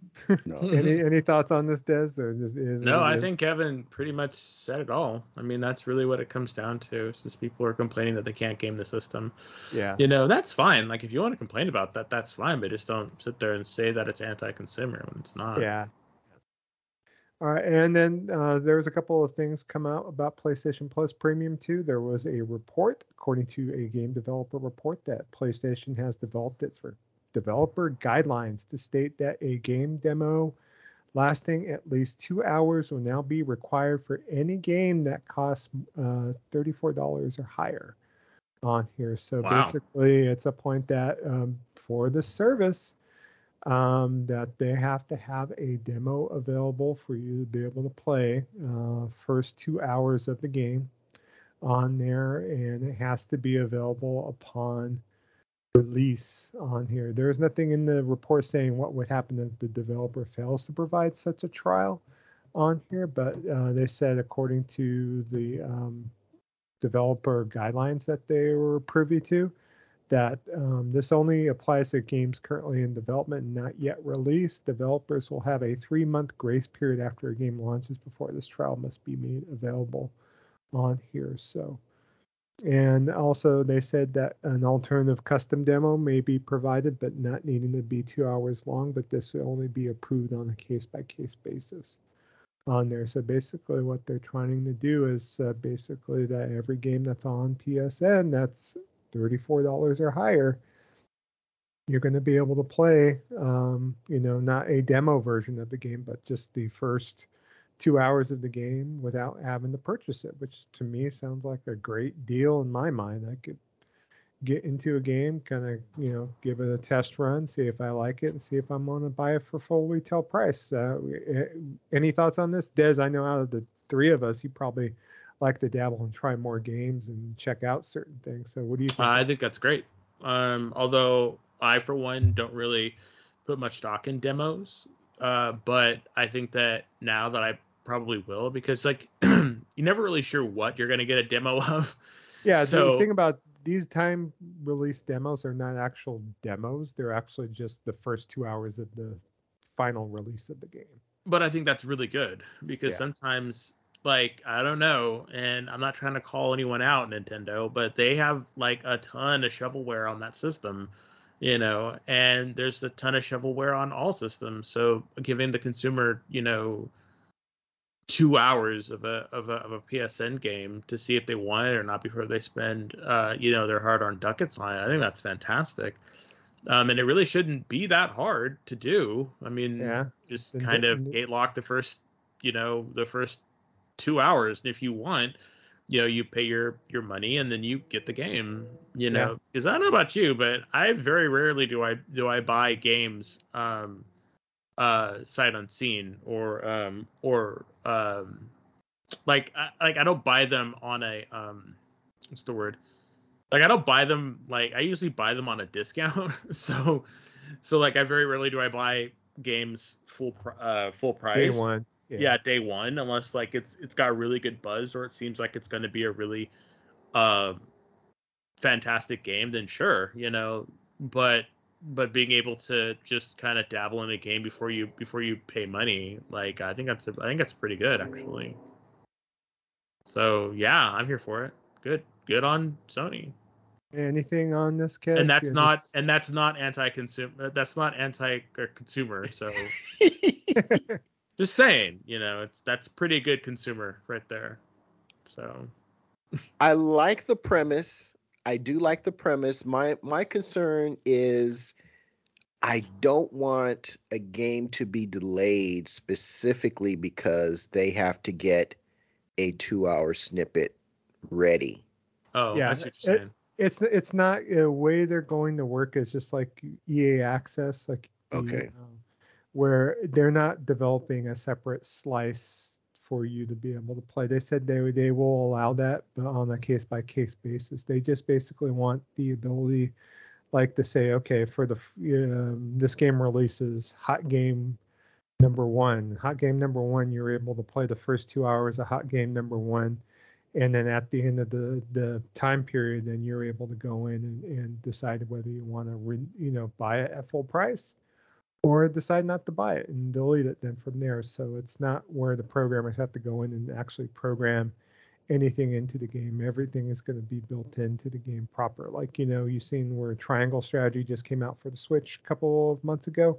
No. any any thoughts on this, Des? Or just is no? I think Kevin pretty much said it all. I mean, that's really what it comes down to. Since people are complaining that they can't game the system. Yeah. You know, that's fine. Like if you want to complain about that, that's fine. But just don't sit there and say that it's anti-consumer when it's not. Yeah. All right, and then uh, there was a couple of things come out about PlayStation Plus Premium too. There was a report, according to a game developer report, that PlayStation has developed its developer guidelines to state that a game demo lasting at least two hours will now be required for any game that costs uh, $34 or higher on here. So wow. basically, it's a point that um, for the service, um, that they have to have a demo available for you to be able to play uh, first two hours of the game on there, and it has to be available upon release on here. There's nothing in the report saying what would happen if the developer fails to provide such a trial on here, but uh, they said according to the um, developer guidelines that they were privy to, that um, this only applies to games currently in development and not yet released. Developers will have a three month grace period after a game launches before this trial must be made available on here. So and also, they said that an alternative custom demo may be provided, but not needing to be two hours long. But this will only be approved on a case by case basis on there. So basically, what they're trying to do is uh, basically that every game that's on PSN that's $34 or higher, you're going to be able to play, um, you know, not a demo version of the game, but just the first two hours of the game without having to purchase it, which to me sounds like a great deal in my mind. I could get into a game, kind of, you know, give it a test run, see if I like it, and see if I'm going to buy it for full retail price. Uh, any thoughts on this, Des? I know out of the three of us, you probably like to dabble and try more games and check out certain things. So, what do you think? I think that's great. Um, although I, for one, don't really put much stock in demos. Uh, but I think that now that I probably will because like you're never really sure what you're going to get a demo of. Yeah, so the thing about these time release demos are not actual demos; they're actually just the first two hours of the final release of the game. But I think that's really good because yeah. sometimes, like I don't know, and I'm not trying to call anyone out, Nintendo, but they have like a ton of shovelware on that system you know and there's a ton of shovelware on all systems so giving the consumer you know two hours of a of a of a PSN game to see if they want it or not before they spend uh, you know their hard earned ducats on it. I think that's fantastic. Um, and it really shouldn't be that hard to do. I mean, yeah, just kind of gate lock the first, you know, the first two hours. And if you want, you know, you pay your your money and then you get the game. You know, because yeah. I don't know about you, but I very rarely do I do I buy games um, uh, sight unseen or um, or um, like I, like I don't buy them on a um, what's the word? Like I don't buy them like I usually buy them on a discount. so so like I very rarely do I buy games full uh full price. Day one. Yeah. yeah, day one, unless like it's it's got really good buzz or it seems like it's going to be a really uh, fantastic game. Then sure, you know. But but being able to just kind of dabble in a game before you before you pay money, like I think that's a, I think that's pretty good actually. So yeah, I'm here for it. Good, good on Sony. Anything on this kid? And that's not and that's not anti-consumer. Uh, that's not anti-consumer. Uh, so just saying, you know, it's that's pretty good consumer right there. So I like the premise. I do like the premise. My my concern is I don't want a game to be delayed specifically because they have to get a two-hour snippet ready. Oh, yeah. It, it's it's not a way they're going to work. is just like EA Access, like okay, um, where they're not developing a separate slice for you to be able to play. They said they they will allow that, but on a case by case basis. They just basically want the ability, like to say, okay, for the um, this game releases hot game number one. Hot game number one, you're able to play the first two hours of hot game number one, and then at the end of the the time period, then you're able to go in and, and decide whether you want to re, you know buy it at full price or decide not to buy it and delete it then from there. So it's not where the programmers have to go in and actually program anything into the game. Everything is going to be built into the game proper. Like, you know, you've seen where Triangle Strategy just came out for the Switch a couple of months ago.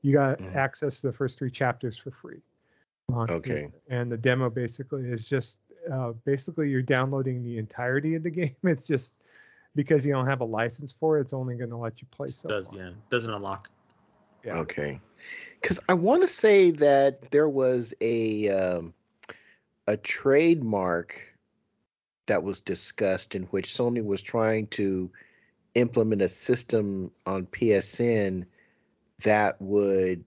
You got mm. access to the first three chapters for free. Okay. And the demo basically is just uh, basically you're downloading the entirety of the game. It's just because you don't have a license for it, it's only going to let you play so does, far. Yeah, doesn't unlock. Yeah. Okay. Because I want to say that there was a um, a trademark that was discussed in which Sony was trying to implement a system on PSN that would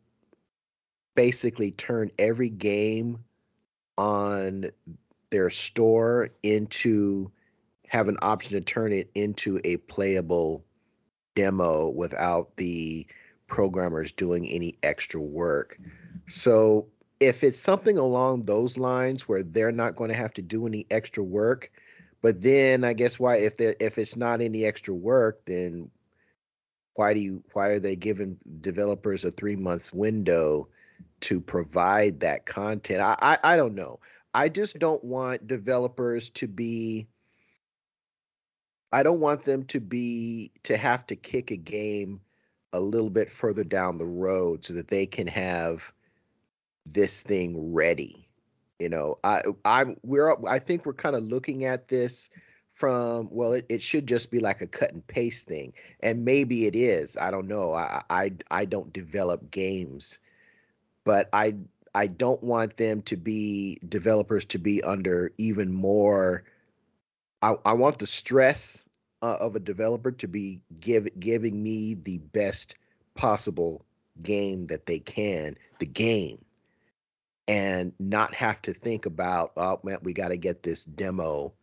basically turn every game on their store into have an option to turn it into a playable demo without the programmers doing any extra work. So if it's something along those lines where they're not going to have to do any extra work, but then I guess why if they if it's not any extra work, then why do you why are they giving developers a three month window to provide that content? I, I I don't know. I just don't want developers to be I don't want them to be to have to kick a game a little bit further down the road so that they can have this thing ready. You know, I I'm we're I think we're kind of looking at this from well it, it should just be like a cut and paste thing and maybe it is i don't know i i, I don't develop games but i i don't want them to be developers to be under even more i, I want the stress uh, of a developer to be give, giving me the best possible game that they can the game. And not have to think about oh man we got to get this demo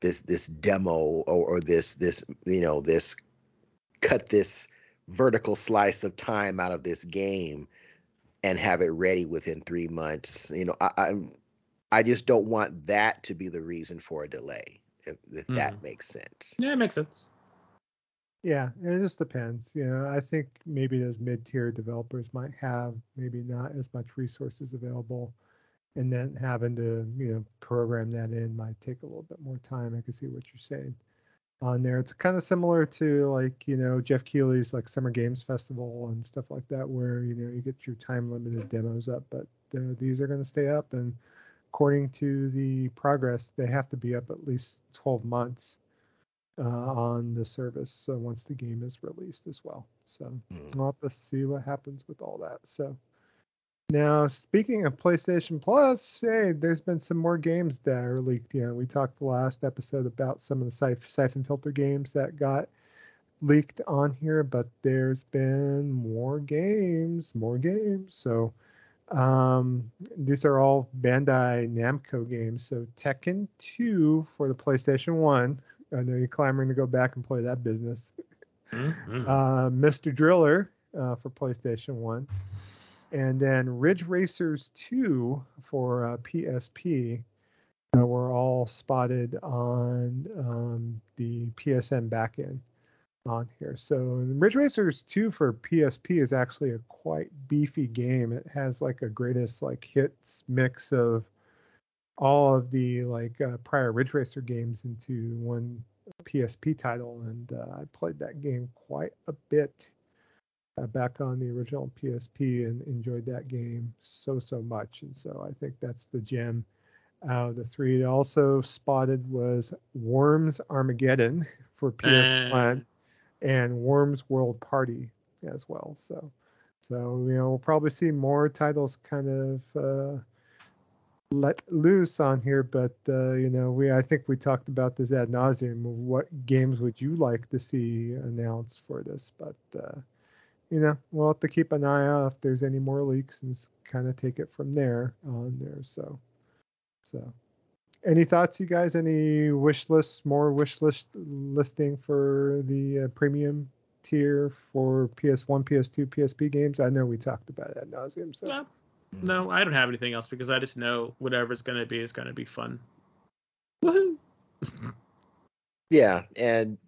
this this demo or, or this this you know this cut this vertical slice of time out of this game and have it ready within three months. You know i i'm i just don't want that to be the reason for a delay if, if mm. that makes sense yeah it makes sense yeah it just depends you know i think maybe those mid-tier developers might have maybe not as much resources available and then having to you know program that in might take a little bit more time. I can see what you're saying on there. It's kind of similar to like you know Geoff Keighley's like Summer Games Festival and stuff like that, where you know you get your time limited demos up, but uh, these are going to stay up, and according to the progress, they have to be up at least 12 months uh, on the service. So once the game is released as well, so mm. we'll have to see what happens with all that. So. Now, speaking of PlayStation Plus, hey, there's been some more games that are leaked. You know, we talked the last episode about some of the Siph- Siphon Filter games that got leaked on here, but there's been more games, more games. So, um, these are all Bandai Namco games. So, Tekken 2 for the PlayStation 1. I know you're clamoring to go back and play that business. Mm-hmm. Uh, Mr. Driller uh, for PlayStation 1 and then Ridge Racers 2 for uh, PSP uh, were all spotted on um, the PSN backend on here. So Ridge Racers 2 for PSP is actually a quite beefy game. It has like a greatest like hits mix of all of the like uh, prior Ridge Racer games into one PSP title, and uh, I played that game quite a bit uh, back on the original PSP and enjoyed that game so so much. And so I think that's the gem out of the three. Also spotted was Worms Armageddon for PS1 and Worms World Party as well. So so you know we'll probably see more titles kind of uh, let loose on here, but uh, you know we I think we talked about this ad nauseum. What games would you like to see announced for this? But uh, you know, we'll have to keep an eye out if there's any more leaks and kind of take it from there on there. So, so any thoughts, you guys? Any wish lists, more wish list listing for the uh, premium tier for PS1, PS2, PSP games? I know we talked about it at nauseum. So, no, no, I don't have anything else because I just know whatever's going to be is going to be fun. Woohoo! yeah, and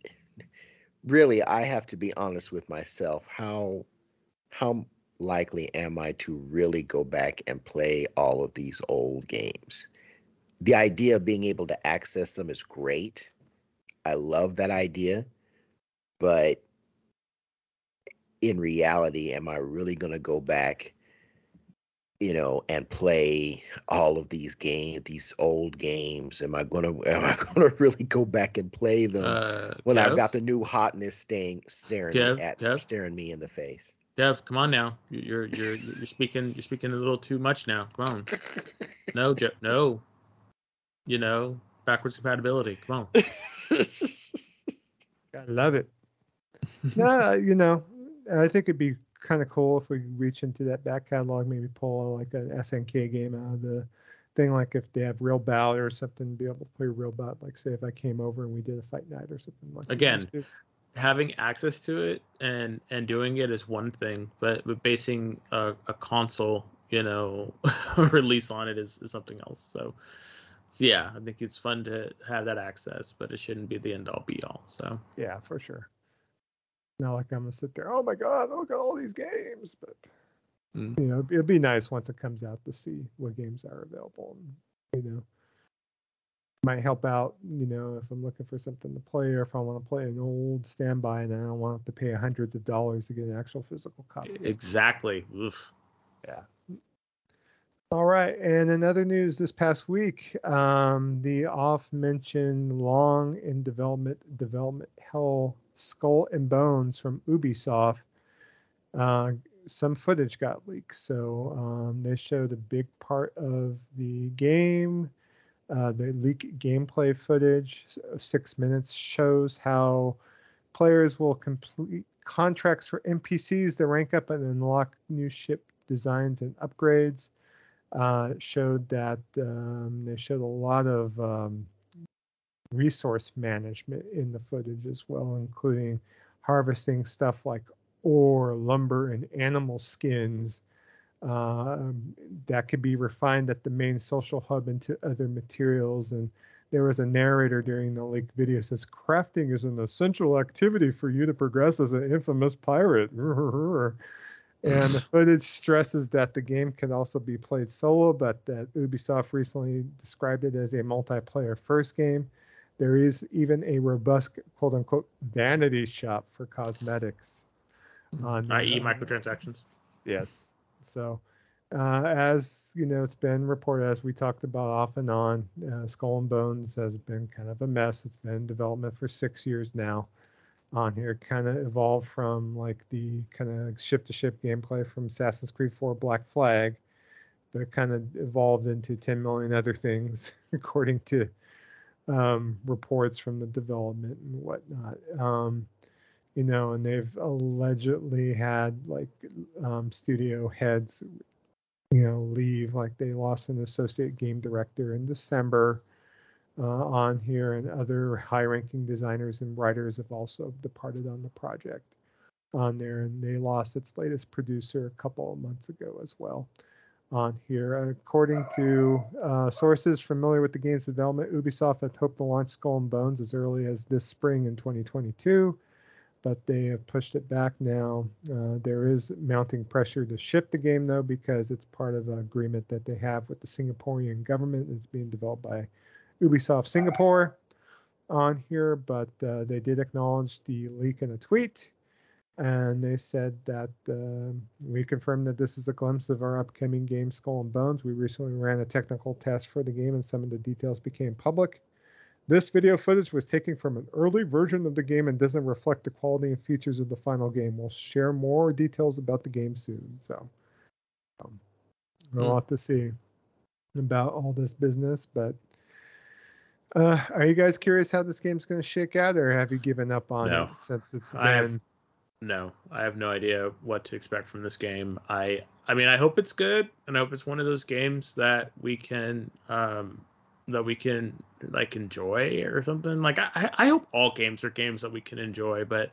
really I have to be honest with myself. How how likely am I to really go back and play all of these old games? The idea of being able to access them is great. I love that idea. But in reality, am I really going to go back you know, and play all of these games, these old games? Am I gonna am I gonna really go back and play them uh, when? I've got the new hotness staying staring at Kev? staring me in the face? Dev, come on now. You're you're you're speaking you're speaking a little too much now. Come on. no, Jeff, no. You know, backwards compatibility. Come on. I love it. no, you know, I think it'd be kind of cool if we reach into that back catalog, maybe pull like an SNK game out of the thing, like if they have Real Bout or something, be able to play Real Bout. Like say if I came over and we did a fight night or something like. Again, having access to it and and doing it is one thing, but but basing a, a console, you know, release on it is, is something else. So. So yeah, I think it's fun to have that access, but it shouldn't be the end all be all. So yeah, for sure. Not like I'm gonna sit there. Oh my god, look at all these games, but mm. you know, it'd be nice once it comes out to see what games are available. And, you know, might help out. You know, if I'm looking for something to play, or if I want to play an old standby and I don't want to pay hundreds of dollars to get an actual physical copy. Exactly. Oof. Yeah. All right, and in other news this past week, um, the off-mentioned long in development development hell Skull and Bones from Ubisoft. Uh, some footage got leaked, so um, they showed a big part of the game. Uh, the leak gameplay footage, six minutes, shows how players will complete contracts for NPCs to rank up and unlock new ship designs and upgrades. Uh, showed that um, they showed a lot of um, resource management in the footage as well, including harvesting stuff like ore, lumber, and animal skins uh, that could be refined at the main social hub into other materials. And there was a narrator during the leaked video says crafting is an essential activity for you to progress as an infamous pirate. and the footage stresses that the game can also be played solo, but that Ubisoft recently described it as a multiplayer first game there is even a robust quote unquote vanity shop for cosmetics. Mm-hmm. On, i.e., uh, microtransactions. Yes. So, uh, as you know, it's been reported as we talked about off and on. Uh, Skull and Bones has been kind of a mess. It's been in development for six years now. On here, kind of evolved from like the kind of ship to ship gameplay from Assassin's Creed 4 Black Flag, but kind of evolved into 10 million other things, according to um, reports from the development and whatnot. Um, you know, and they've allegedly had like um, studio heads, you know, leave. Like they lost an associate game director in December uh, on here, and other high-ranking designers and writers have also departed on the project on there, and they lost its latest producer a couple of months ago as well on here. According to uh, sources familiar with the game's development, Ubisoft had hoped to launch Skull and Bones as early as this spring in 2022, but they have pushed it back now. Uh, there is mounting pressure to ship the game though because it's part of an agreement that they have with the Singaporean government. It's being developed by Ubisoft Singapore on here, but uh, they did acknowledge the leak in a tweet and they said that uh, we confirmed that this is a glimpse of our upcoming game skull and bones. We recently ran a technical test for the game and some of the details became public. This video footage was taken from an early version of the game and doesn't reflect the quality and features of the final game. We'll share more details about the game soon so um, we'll mm. have to see about all this business but uh, are you guys curious how this game's going to shake out, or have you given up on no. it since it's been? no, I have no idea what to expect from this game. I I mean, I hope it's good, and I hope it's one of those games that we can um that we can like enjoy or something. Like I I hope all games are games that we can enjoy, but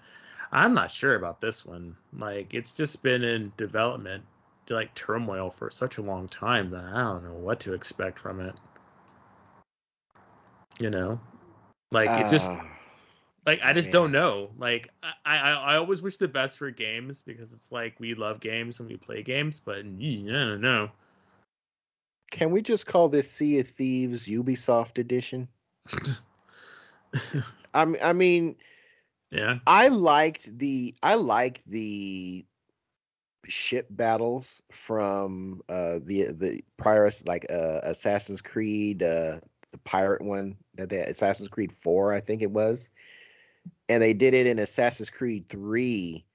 I'm not sure about this one. Like it's just been in development like turmoil for such a long time that I don't know what to expect from it. You know? Like uh... it just ah. Like I just don't know. Like I, I I always wish the best for games because it's like we love games and we play games, but I don't know. Can we just call this Sea of Thieves Ubisoft Edition? I mean, I mean, yeah. I liked the I liked the ship battles from uh the the prior like uh Assassin's Creed uh the pirate one that they Assassin's Creed 4 I think it was and they did it in Assassin's Creed Three.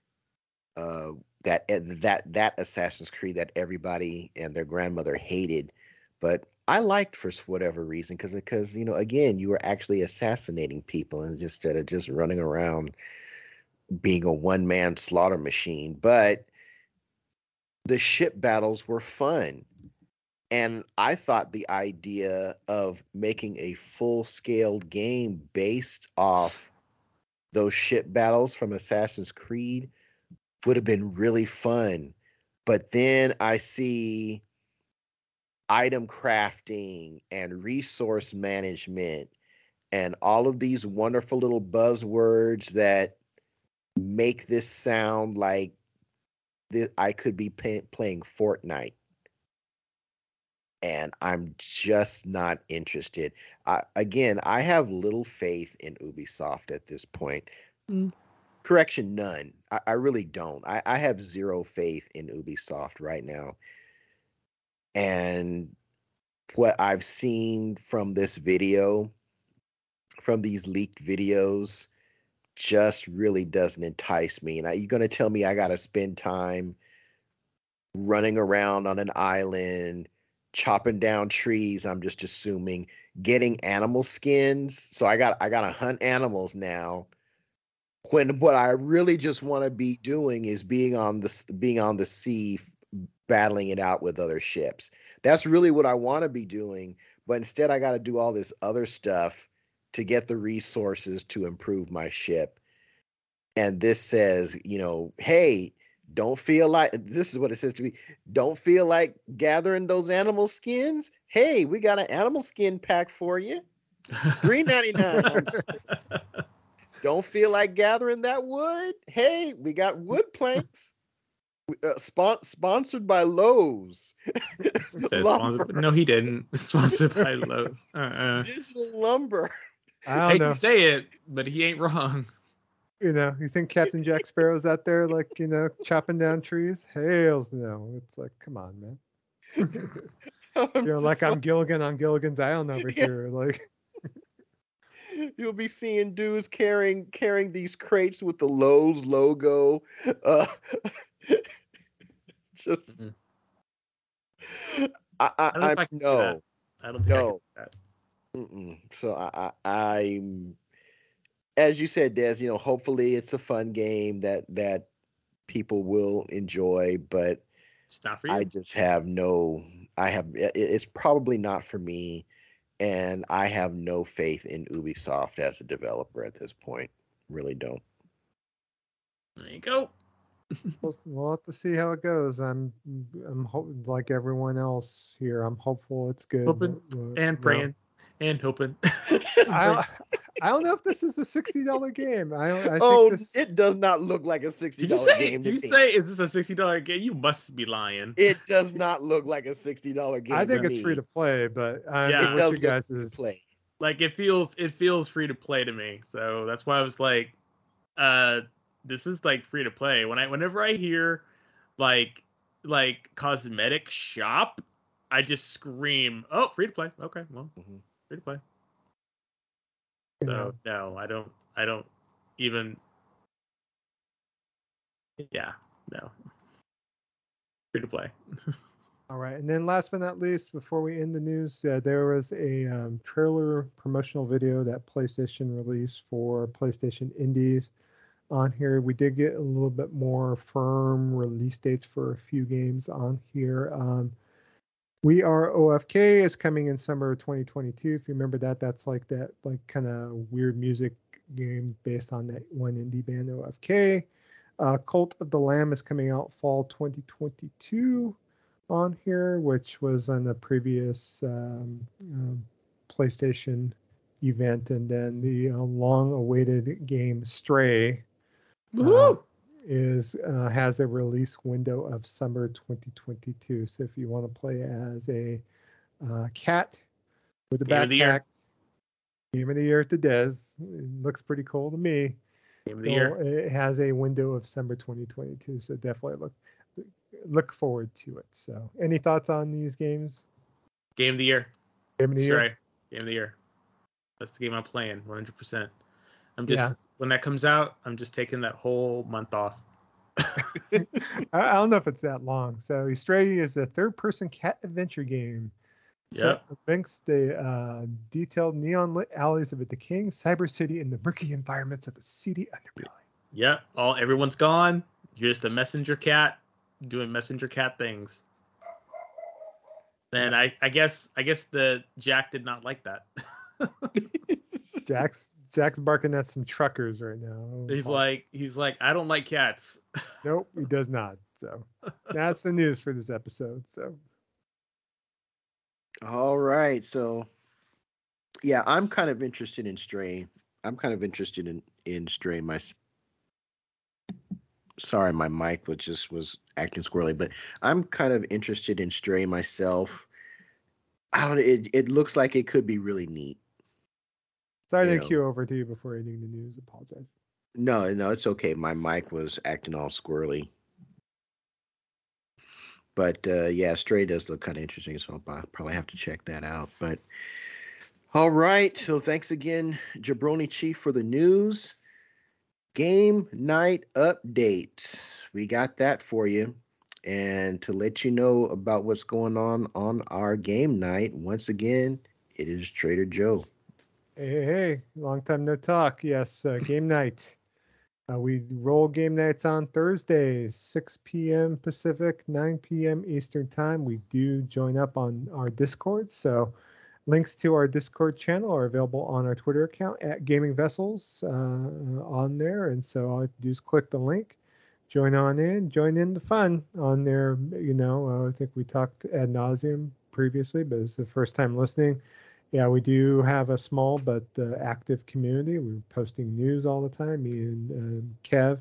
Uh, that eh, that that Assassin's Creed that everybody and their grandmother hated, but I liked for whatever reason because because you know again you were actually assassinating people and instead of just running around being a one man slaughter machine. But the ship battles were fun. And I thought the idea of making a full scaled game based off those ship battles from Assassin's Creed would have been really fun. But then I see item crafting and resource management and all of these wonderful little buzzwords that make this sound like that I could be pay- playing Fortnite. And I'm just not interested. I, again, I have little faith in Ubisoft at this point. Mm. Correction, none. I, I really don't. I, I have zero faith in Ubisoft right now. And what I've seen from this video, from these leaked videos, just really doesn't entice me. And you're going to tell me I got to spend time running around on an island, chopping down trees. I'm just assuming getting animal skins. So I got I got to hunt animals now. When what I really just want to be doing is being on the being on the sea, battling it out with other ships. That's really what I want to be doing. But instead, I got to do all this other stuff to get the resources to improve my ship. And this says, you know, hey, don't feel like this is what it says to me. Don't feel like gathering those animal skins? Hey, we got an animal skin pack for you. Three ninety nine. don't feel like gathering that wood? Hey, we got wood planks. Uh, spon- sponsored by Lowe's. sponsored, no, he didn't. Sponsored by Lowe's. Uh-uh. Digital lumber. I don't Hate know. to say it, but he ain't wrong. You know, you think Captain Jack Sparrow's out there like, you know, chopping down trees? Hails no. It's like, come on, man. I'm You know, just like so- I'm Gilligan on Gilligan's Island over Yeah. here. Like, You'll be seeing dudes carrying carrying these crates with the Lowe's logo. Uh, just, Mhm. I, I, I don't know I, I do no, that. I don't think I can No. do that. mm-mm. so I, I, I'm, as you said, Des. You know, hopefully it's a fun game that that people will enjoy, but It's not for you. I just have no. I have. It's probably not for me, and I have no faith in Ubisoft as a developer at this point. Really don't. there you go. we'll, we'll have to see how it goes. I'm, I'm ho- like everyone else here. I'm hopeful it's good. Hoping but, And no. praying and hoping. I, I don't know if this is a sixty dollar game. I, I think oh, this. it does not look like a sixty Did you say? game. Did you me. say? Is this a sixty dollar game? You must be lying. It does not look like a sixty dollar game. I think it's me. free to play, but I Yeah. don't It does you guys free is. play. Like it feels. It feels free to play to me. So that's why I was like, uh, this is like free to play. When I whenever I hear like like cosmetic shop, I just scream, "Oh, free to play." Okay, well, Mhm. Free to play. So know. no, I don't. I don't even. Yeah, no. Free to play. All right, and then last but not least, before we end the news, uh, there was a um, trailer promotional video that PlayStation released for PlayStation Indies. On here, we did get a little bit more firm release dates for a few games on here. Um, we are OFK is coming in summer of 2022. If you remember that, that's like that like kind of weird music game based on that one indie band OFK. Uh, Cult of the Lamb is coming out fall 2022 on here, which was on the previous um, um, PlayStation event, and then the uh, long-awaited game Stray uh, Woo! Is uh, has a release window of summer 2022. So if you want to play as a uh, cat with a Game of the year. backpack, game of the year to Des, it looks pretty cool to me. Game of the So year. it has a window of summer 2022. So definitely look look forward to it. So any thoughts on these games? Game of the year. Game of the year? Stray. Game of the year. That's the game I'm playing 100%. I'm just Yeah. when that comes out, I'm just taking that whole month off. I, I don't know if it's that long. So Stray is a third-person cat adventure game. set Yep. amongst the uh, detailed neon-lit alleys of a decaying cyber city and the murky environments of a seedy underbelly. Yep. All everyone's gone. You're just a messenger cat doing messenger cat things. And I, I guess I guess the Jack did not like that. Jack's Jack's barking at some truckers right now. Oh, he's like he's like I don't like cats. nope, he does not. So that's the news for this episode. So all right, so yeah, I'm kind of interested in Stray. I'm kind of interested in in Stray. My sorry, my mic was just was acting squirrely, but I'm kind of interested in Stray myself. I don't. It it looks like it could be really neat. Sorry to cue over to you before ending the news. Apologize. No, no, it's okay. My mic was acting all squirrely. But uh, yeah, Stray does look kind of interesting, so I'll probably have to check that out. But all right, so thanks again, Jabroni Chief, for the news. Game night update. We got that for you. And to let you know about what's going on on our game night, once again, it is Trader Joe. Hey, hey, long time no talk. Yes, uh, game night. Uh, we roll game nights on Thursdays, 6 p.m. Pacific, 9 p.m. Eastern Time. We do join up on our Discord. So, links to our Discord channel are available on our Twitter account at Gaming Vessels uh, on there. And so, all you do is click the link, join on in, join in the fun on there. You know, uh, I think we talked ad nauseum previously, but it's the first time listening yeah, we do have a small but uh, active community. We're posting news all the time. Me and uh, Kev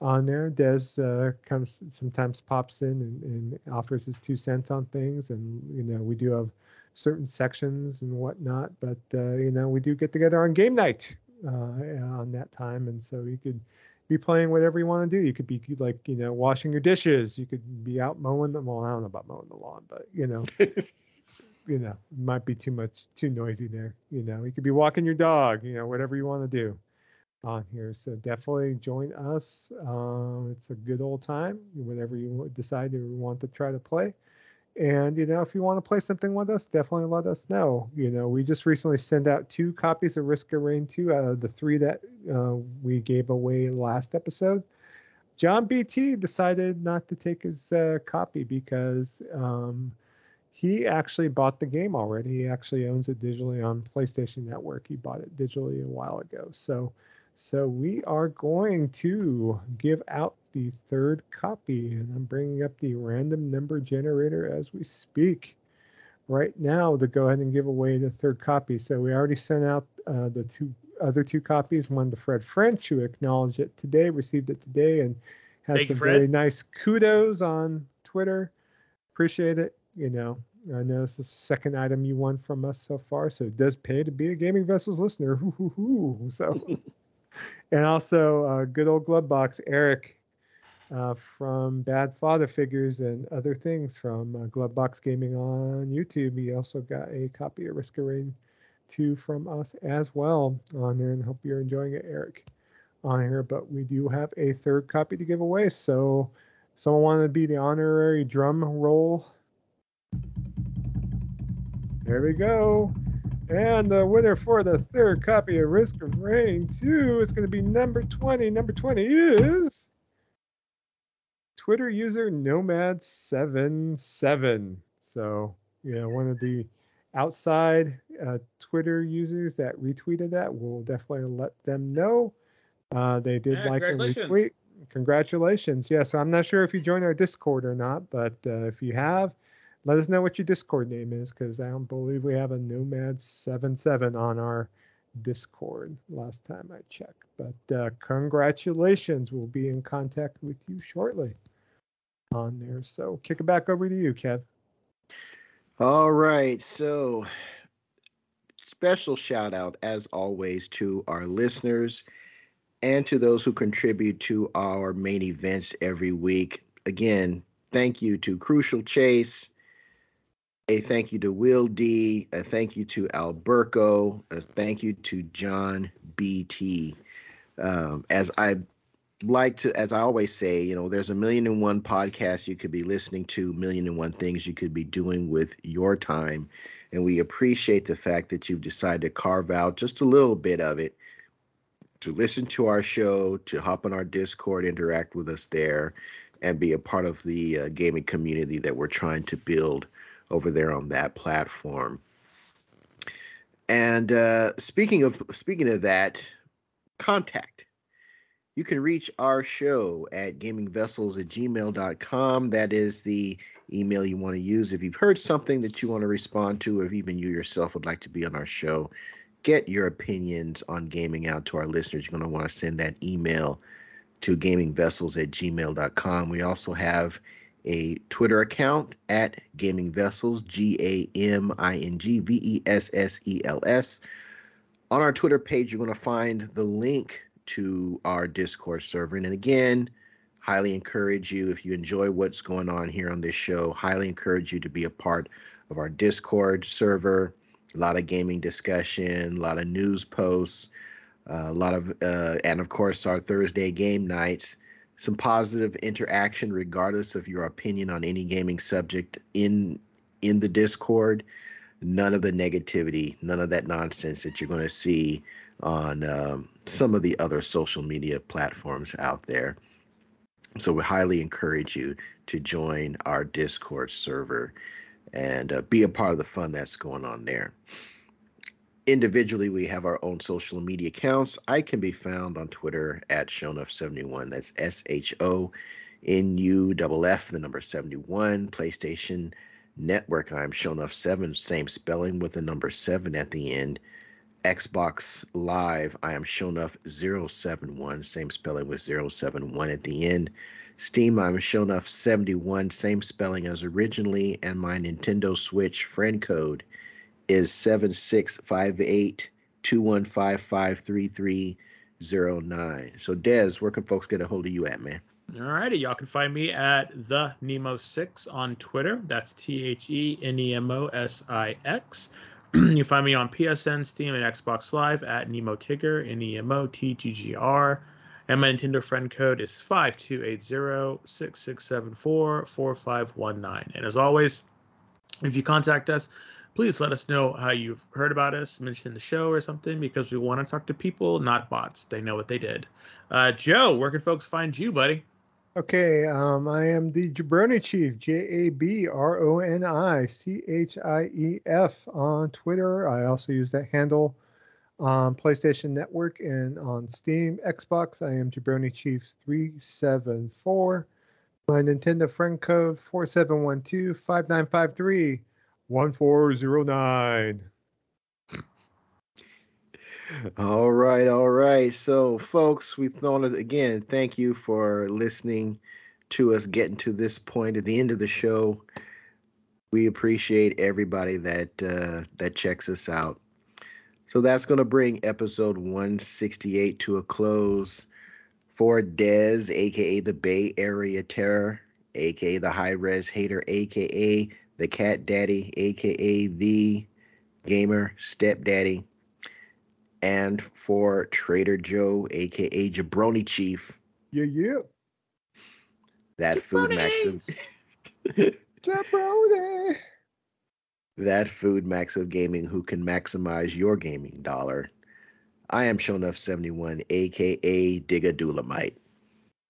on there. Des uh, comes sometimes pops in and, and, offers his two cents on things, and you know we do have certain sections and whatnot. But uh, you know we do get together on game night uh, on that time, and so you could be playing whatever you want to do. You could be like you know washing your dishes. You could be out mowing the well. I don't know about mowing the lawn, but you know. you know, might be too much, too noisy there. You know, you could be walking your dog, you know, whatever you want to do on here. So definitely join us. Uh, it's a good old time, whenever you decide you want to try to play. And, you know, if you want to play something with us, definitely let us know. You know, we just recently sent out two copies of Risk of Rain 2 out of the three that uh, we gave away last episode. John BT decided not to take his uh, copy because um, – he actually bought the game already. He actually owns it digitally on PlayStation Network. He bought it digitally a while ago. So, so we are going to give out the third copy, and I'm bringing up the random number generator as we speak right now to go ahead and give away the third copy. So we already sent out uh, the two other two copies. One to Fred French, who acknowledged it today, received it today, and had Thank some very nice kudos on Twitter. Appreciate it. You know, I know it's the second item you won from us so far, so it does pay to be a Gaming Vessels listener. So, and also uh, good old glove box, Eric uh, from Bad Father Figures and other things from uh, Glove Box Gaming on YouTube. He also got a copy of Risk of Rain 2 from us as well on there, and hope you're enjoying it, Eric, on here. But we do have a third copy to give away, so someone wanted to be the honorary drum roll there we go. And the winner for the third copy of Risk of Rain 2 is going to be number 20. Number 20 is Twitter user Nomad77. So, yeah, one of the outside uh, Twitter users that retweeted that. We'll definitely let them know. Uh, they did yeah, like and retweet. Congratulations. Yeah, so I'm not sure if you joined our Discord or not, but uh, if you have, let us know what your Discord name is because I don't believe we have a Nomad77 on our Discord last time I checked. But uh, congratulations. We'll be in contact with you shortly on there. So kick it back over to you, Kev. All right. So special shout out, as always, to our listeners and to those who contribute to our main events every week. Again, thank you to Crucial Chase, a thank you to Will D, a thank you to Alberto, a thank you to John BT. Um, as I like to, as I always say, you know, there's a million and one podcasts you could be listening to, million and one things you could be doing with your time. And we appreciate the fact that you've decided to carve out just a little bit of it to listen to our show, to hop on our Discord, interact with us there, and be a part of the uh, gaming community that we're trying to build over there on that platform. And uh, speaking of speaking of that, contact. You can reach our show at gamingvessels at gmail.com. That is the email you want to use. If you've heard something that you want to respond to, or if even you yourself would like to be on our show, get your opinions on gaming out to our listeners. You're going to want to send that email to gamingvessels at gmail.com. We also have a Twitter account at Gaming Vessels, G A M I N G V E S S E L S. On our Twitter page, you're going to find the link to our Discord server. And again, highly encourage you, if you enjoy what's going on here on this show, highly encourage you to be a part of our Discord server. A lot of gaming discussion, a lot of news posts, uh, a lot of, uh, and of course, our Thursday game nights some positive interaction regardless of your opinion on any gaming subject in in the discord. None of the negativity none of that nonsense that you're going to see on um, some of the other social media platforms out there. So we highly encourage you to join our discord server and uh, be a part of the fun that's going on there individually we have our own social media accounts. I can be found on twitter at shonuff71 that's s-h-o n-u-f-f the number 71 playstation network i'm shonuff7 same spelling with the number 7 at the end. Xbox live i am shonuff071 same spelling with 071 at the end. Steam i'm shonuff71 same spelling as originally. And my nintendo switch friend code is 7658 215 So, Des, where can folks get a hold of you at, man? All righty. Y'all can find me at the Nemo6 on Twitter. That's T H E N E M O S I X. you find me on PSN, Steam, and Xbox Live at Nemo Tigger, N E M O T G G R. And my Nintendo friend code is 5280 6674 4519. And as always, if you contact us, please let us know how you've heard about us, mention the show or something, because we want to talk to people, not bots. They know what they did. Uh, Joe, where can folks find you, buddy? Okay, um, I am the Jabroni Chief, J A B R O N I C H I E F on Twitter. I also use that handle on PlayStation Network and on Steam, Xbox. I am Jabroni Chief 374. My Nintendo friend code 4712 5953. 1409. All right, all right. So, folks, we want to again thank you for listening to us getting to this point at the end of the show. We appreciate everybody that uh, that checks us out. So that's going to bring episode 168 to a close for Des, aka the Bay Area Terror, aka the High Res Hater, aka the Cat Daddy, aka the Gamer Stepdaddy, and for Trader Joe, aka Jabroni Chief. Yeah, yeah. That food maxim. Jabroni. That food max of gaming who can maximize your gaming dollar. I am Shonuff71, aka Digga Dulamite.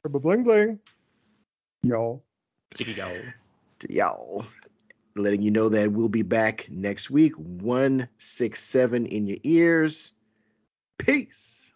Bling bling. Y'all. Y'all. Y'all letting you know that we'll be back next week. 167 in your ears. Peace.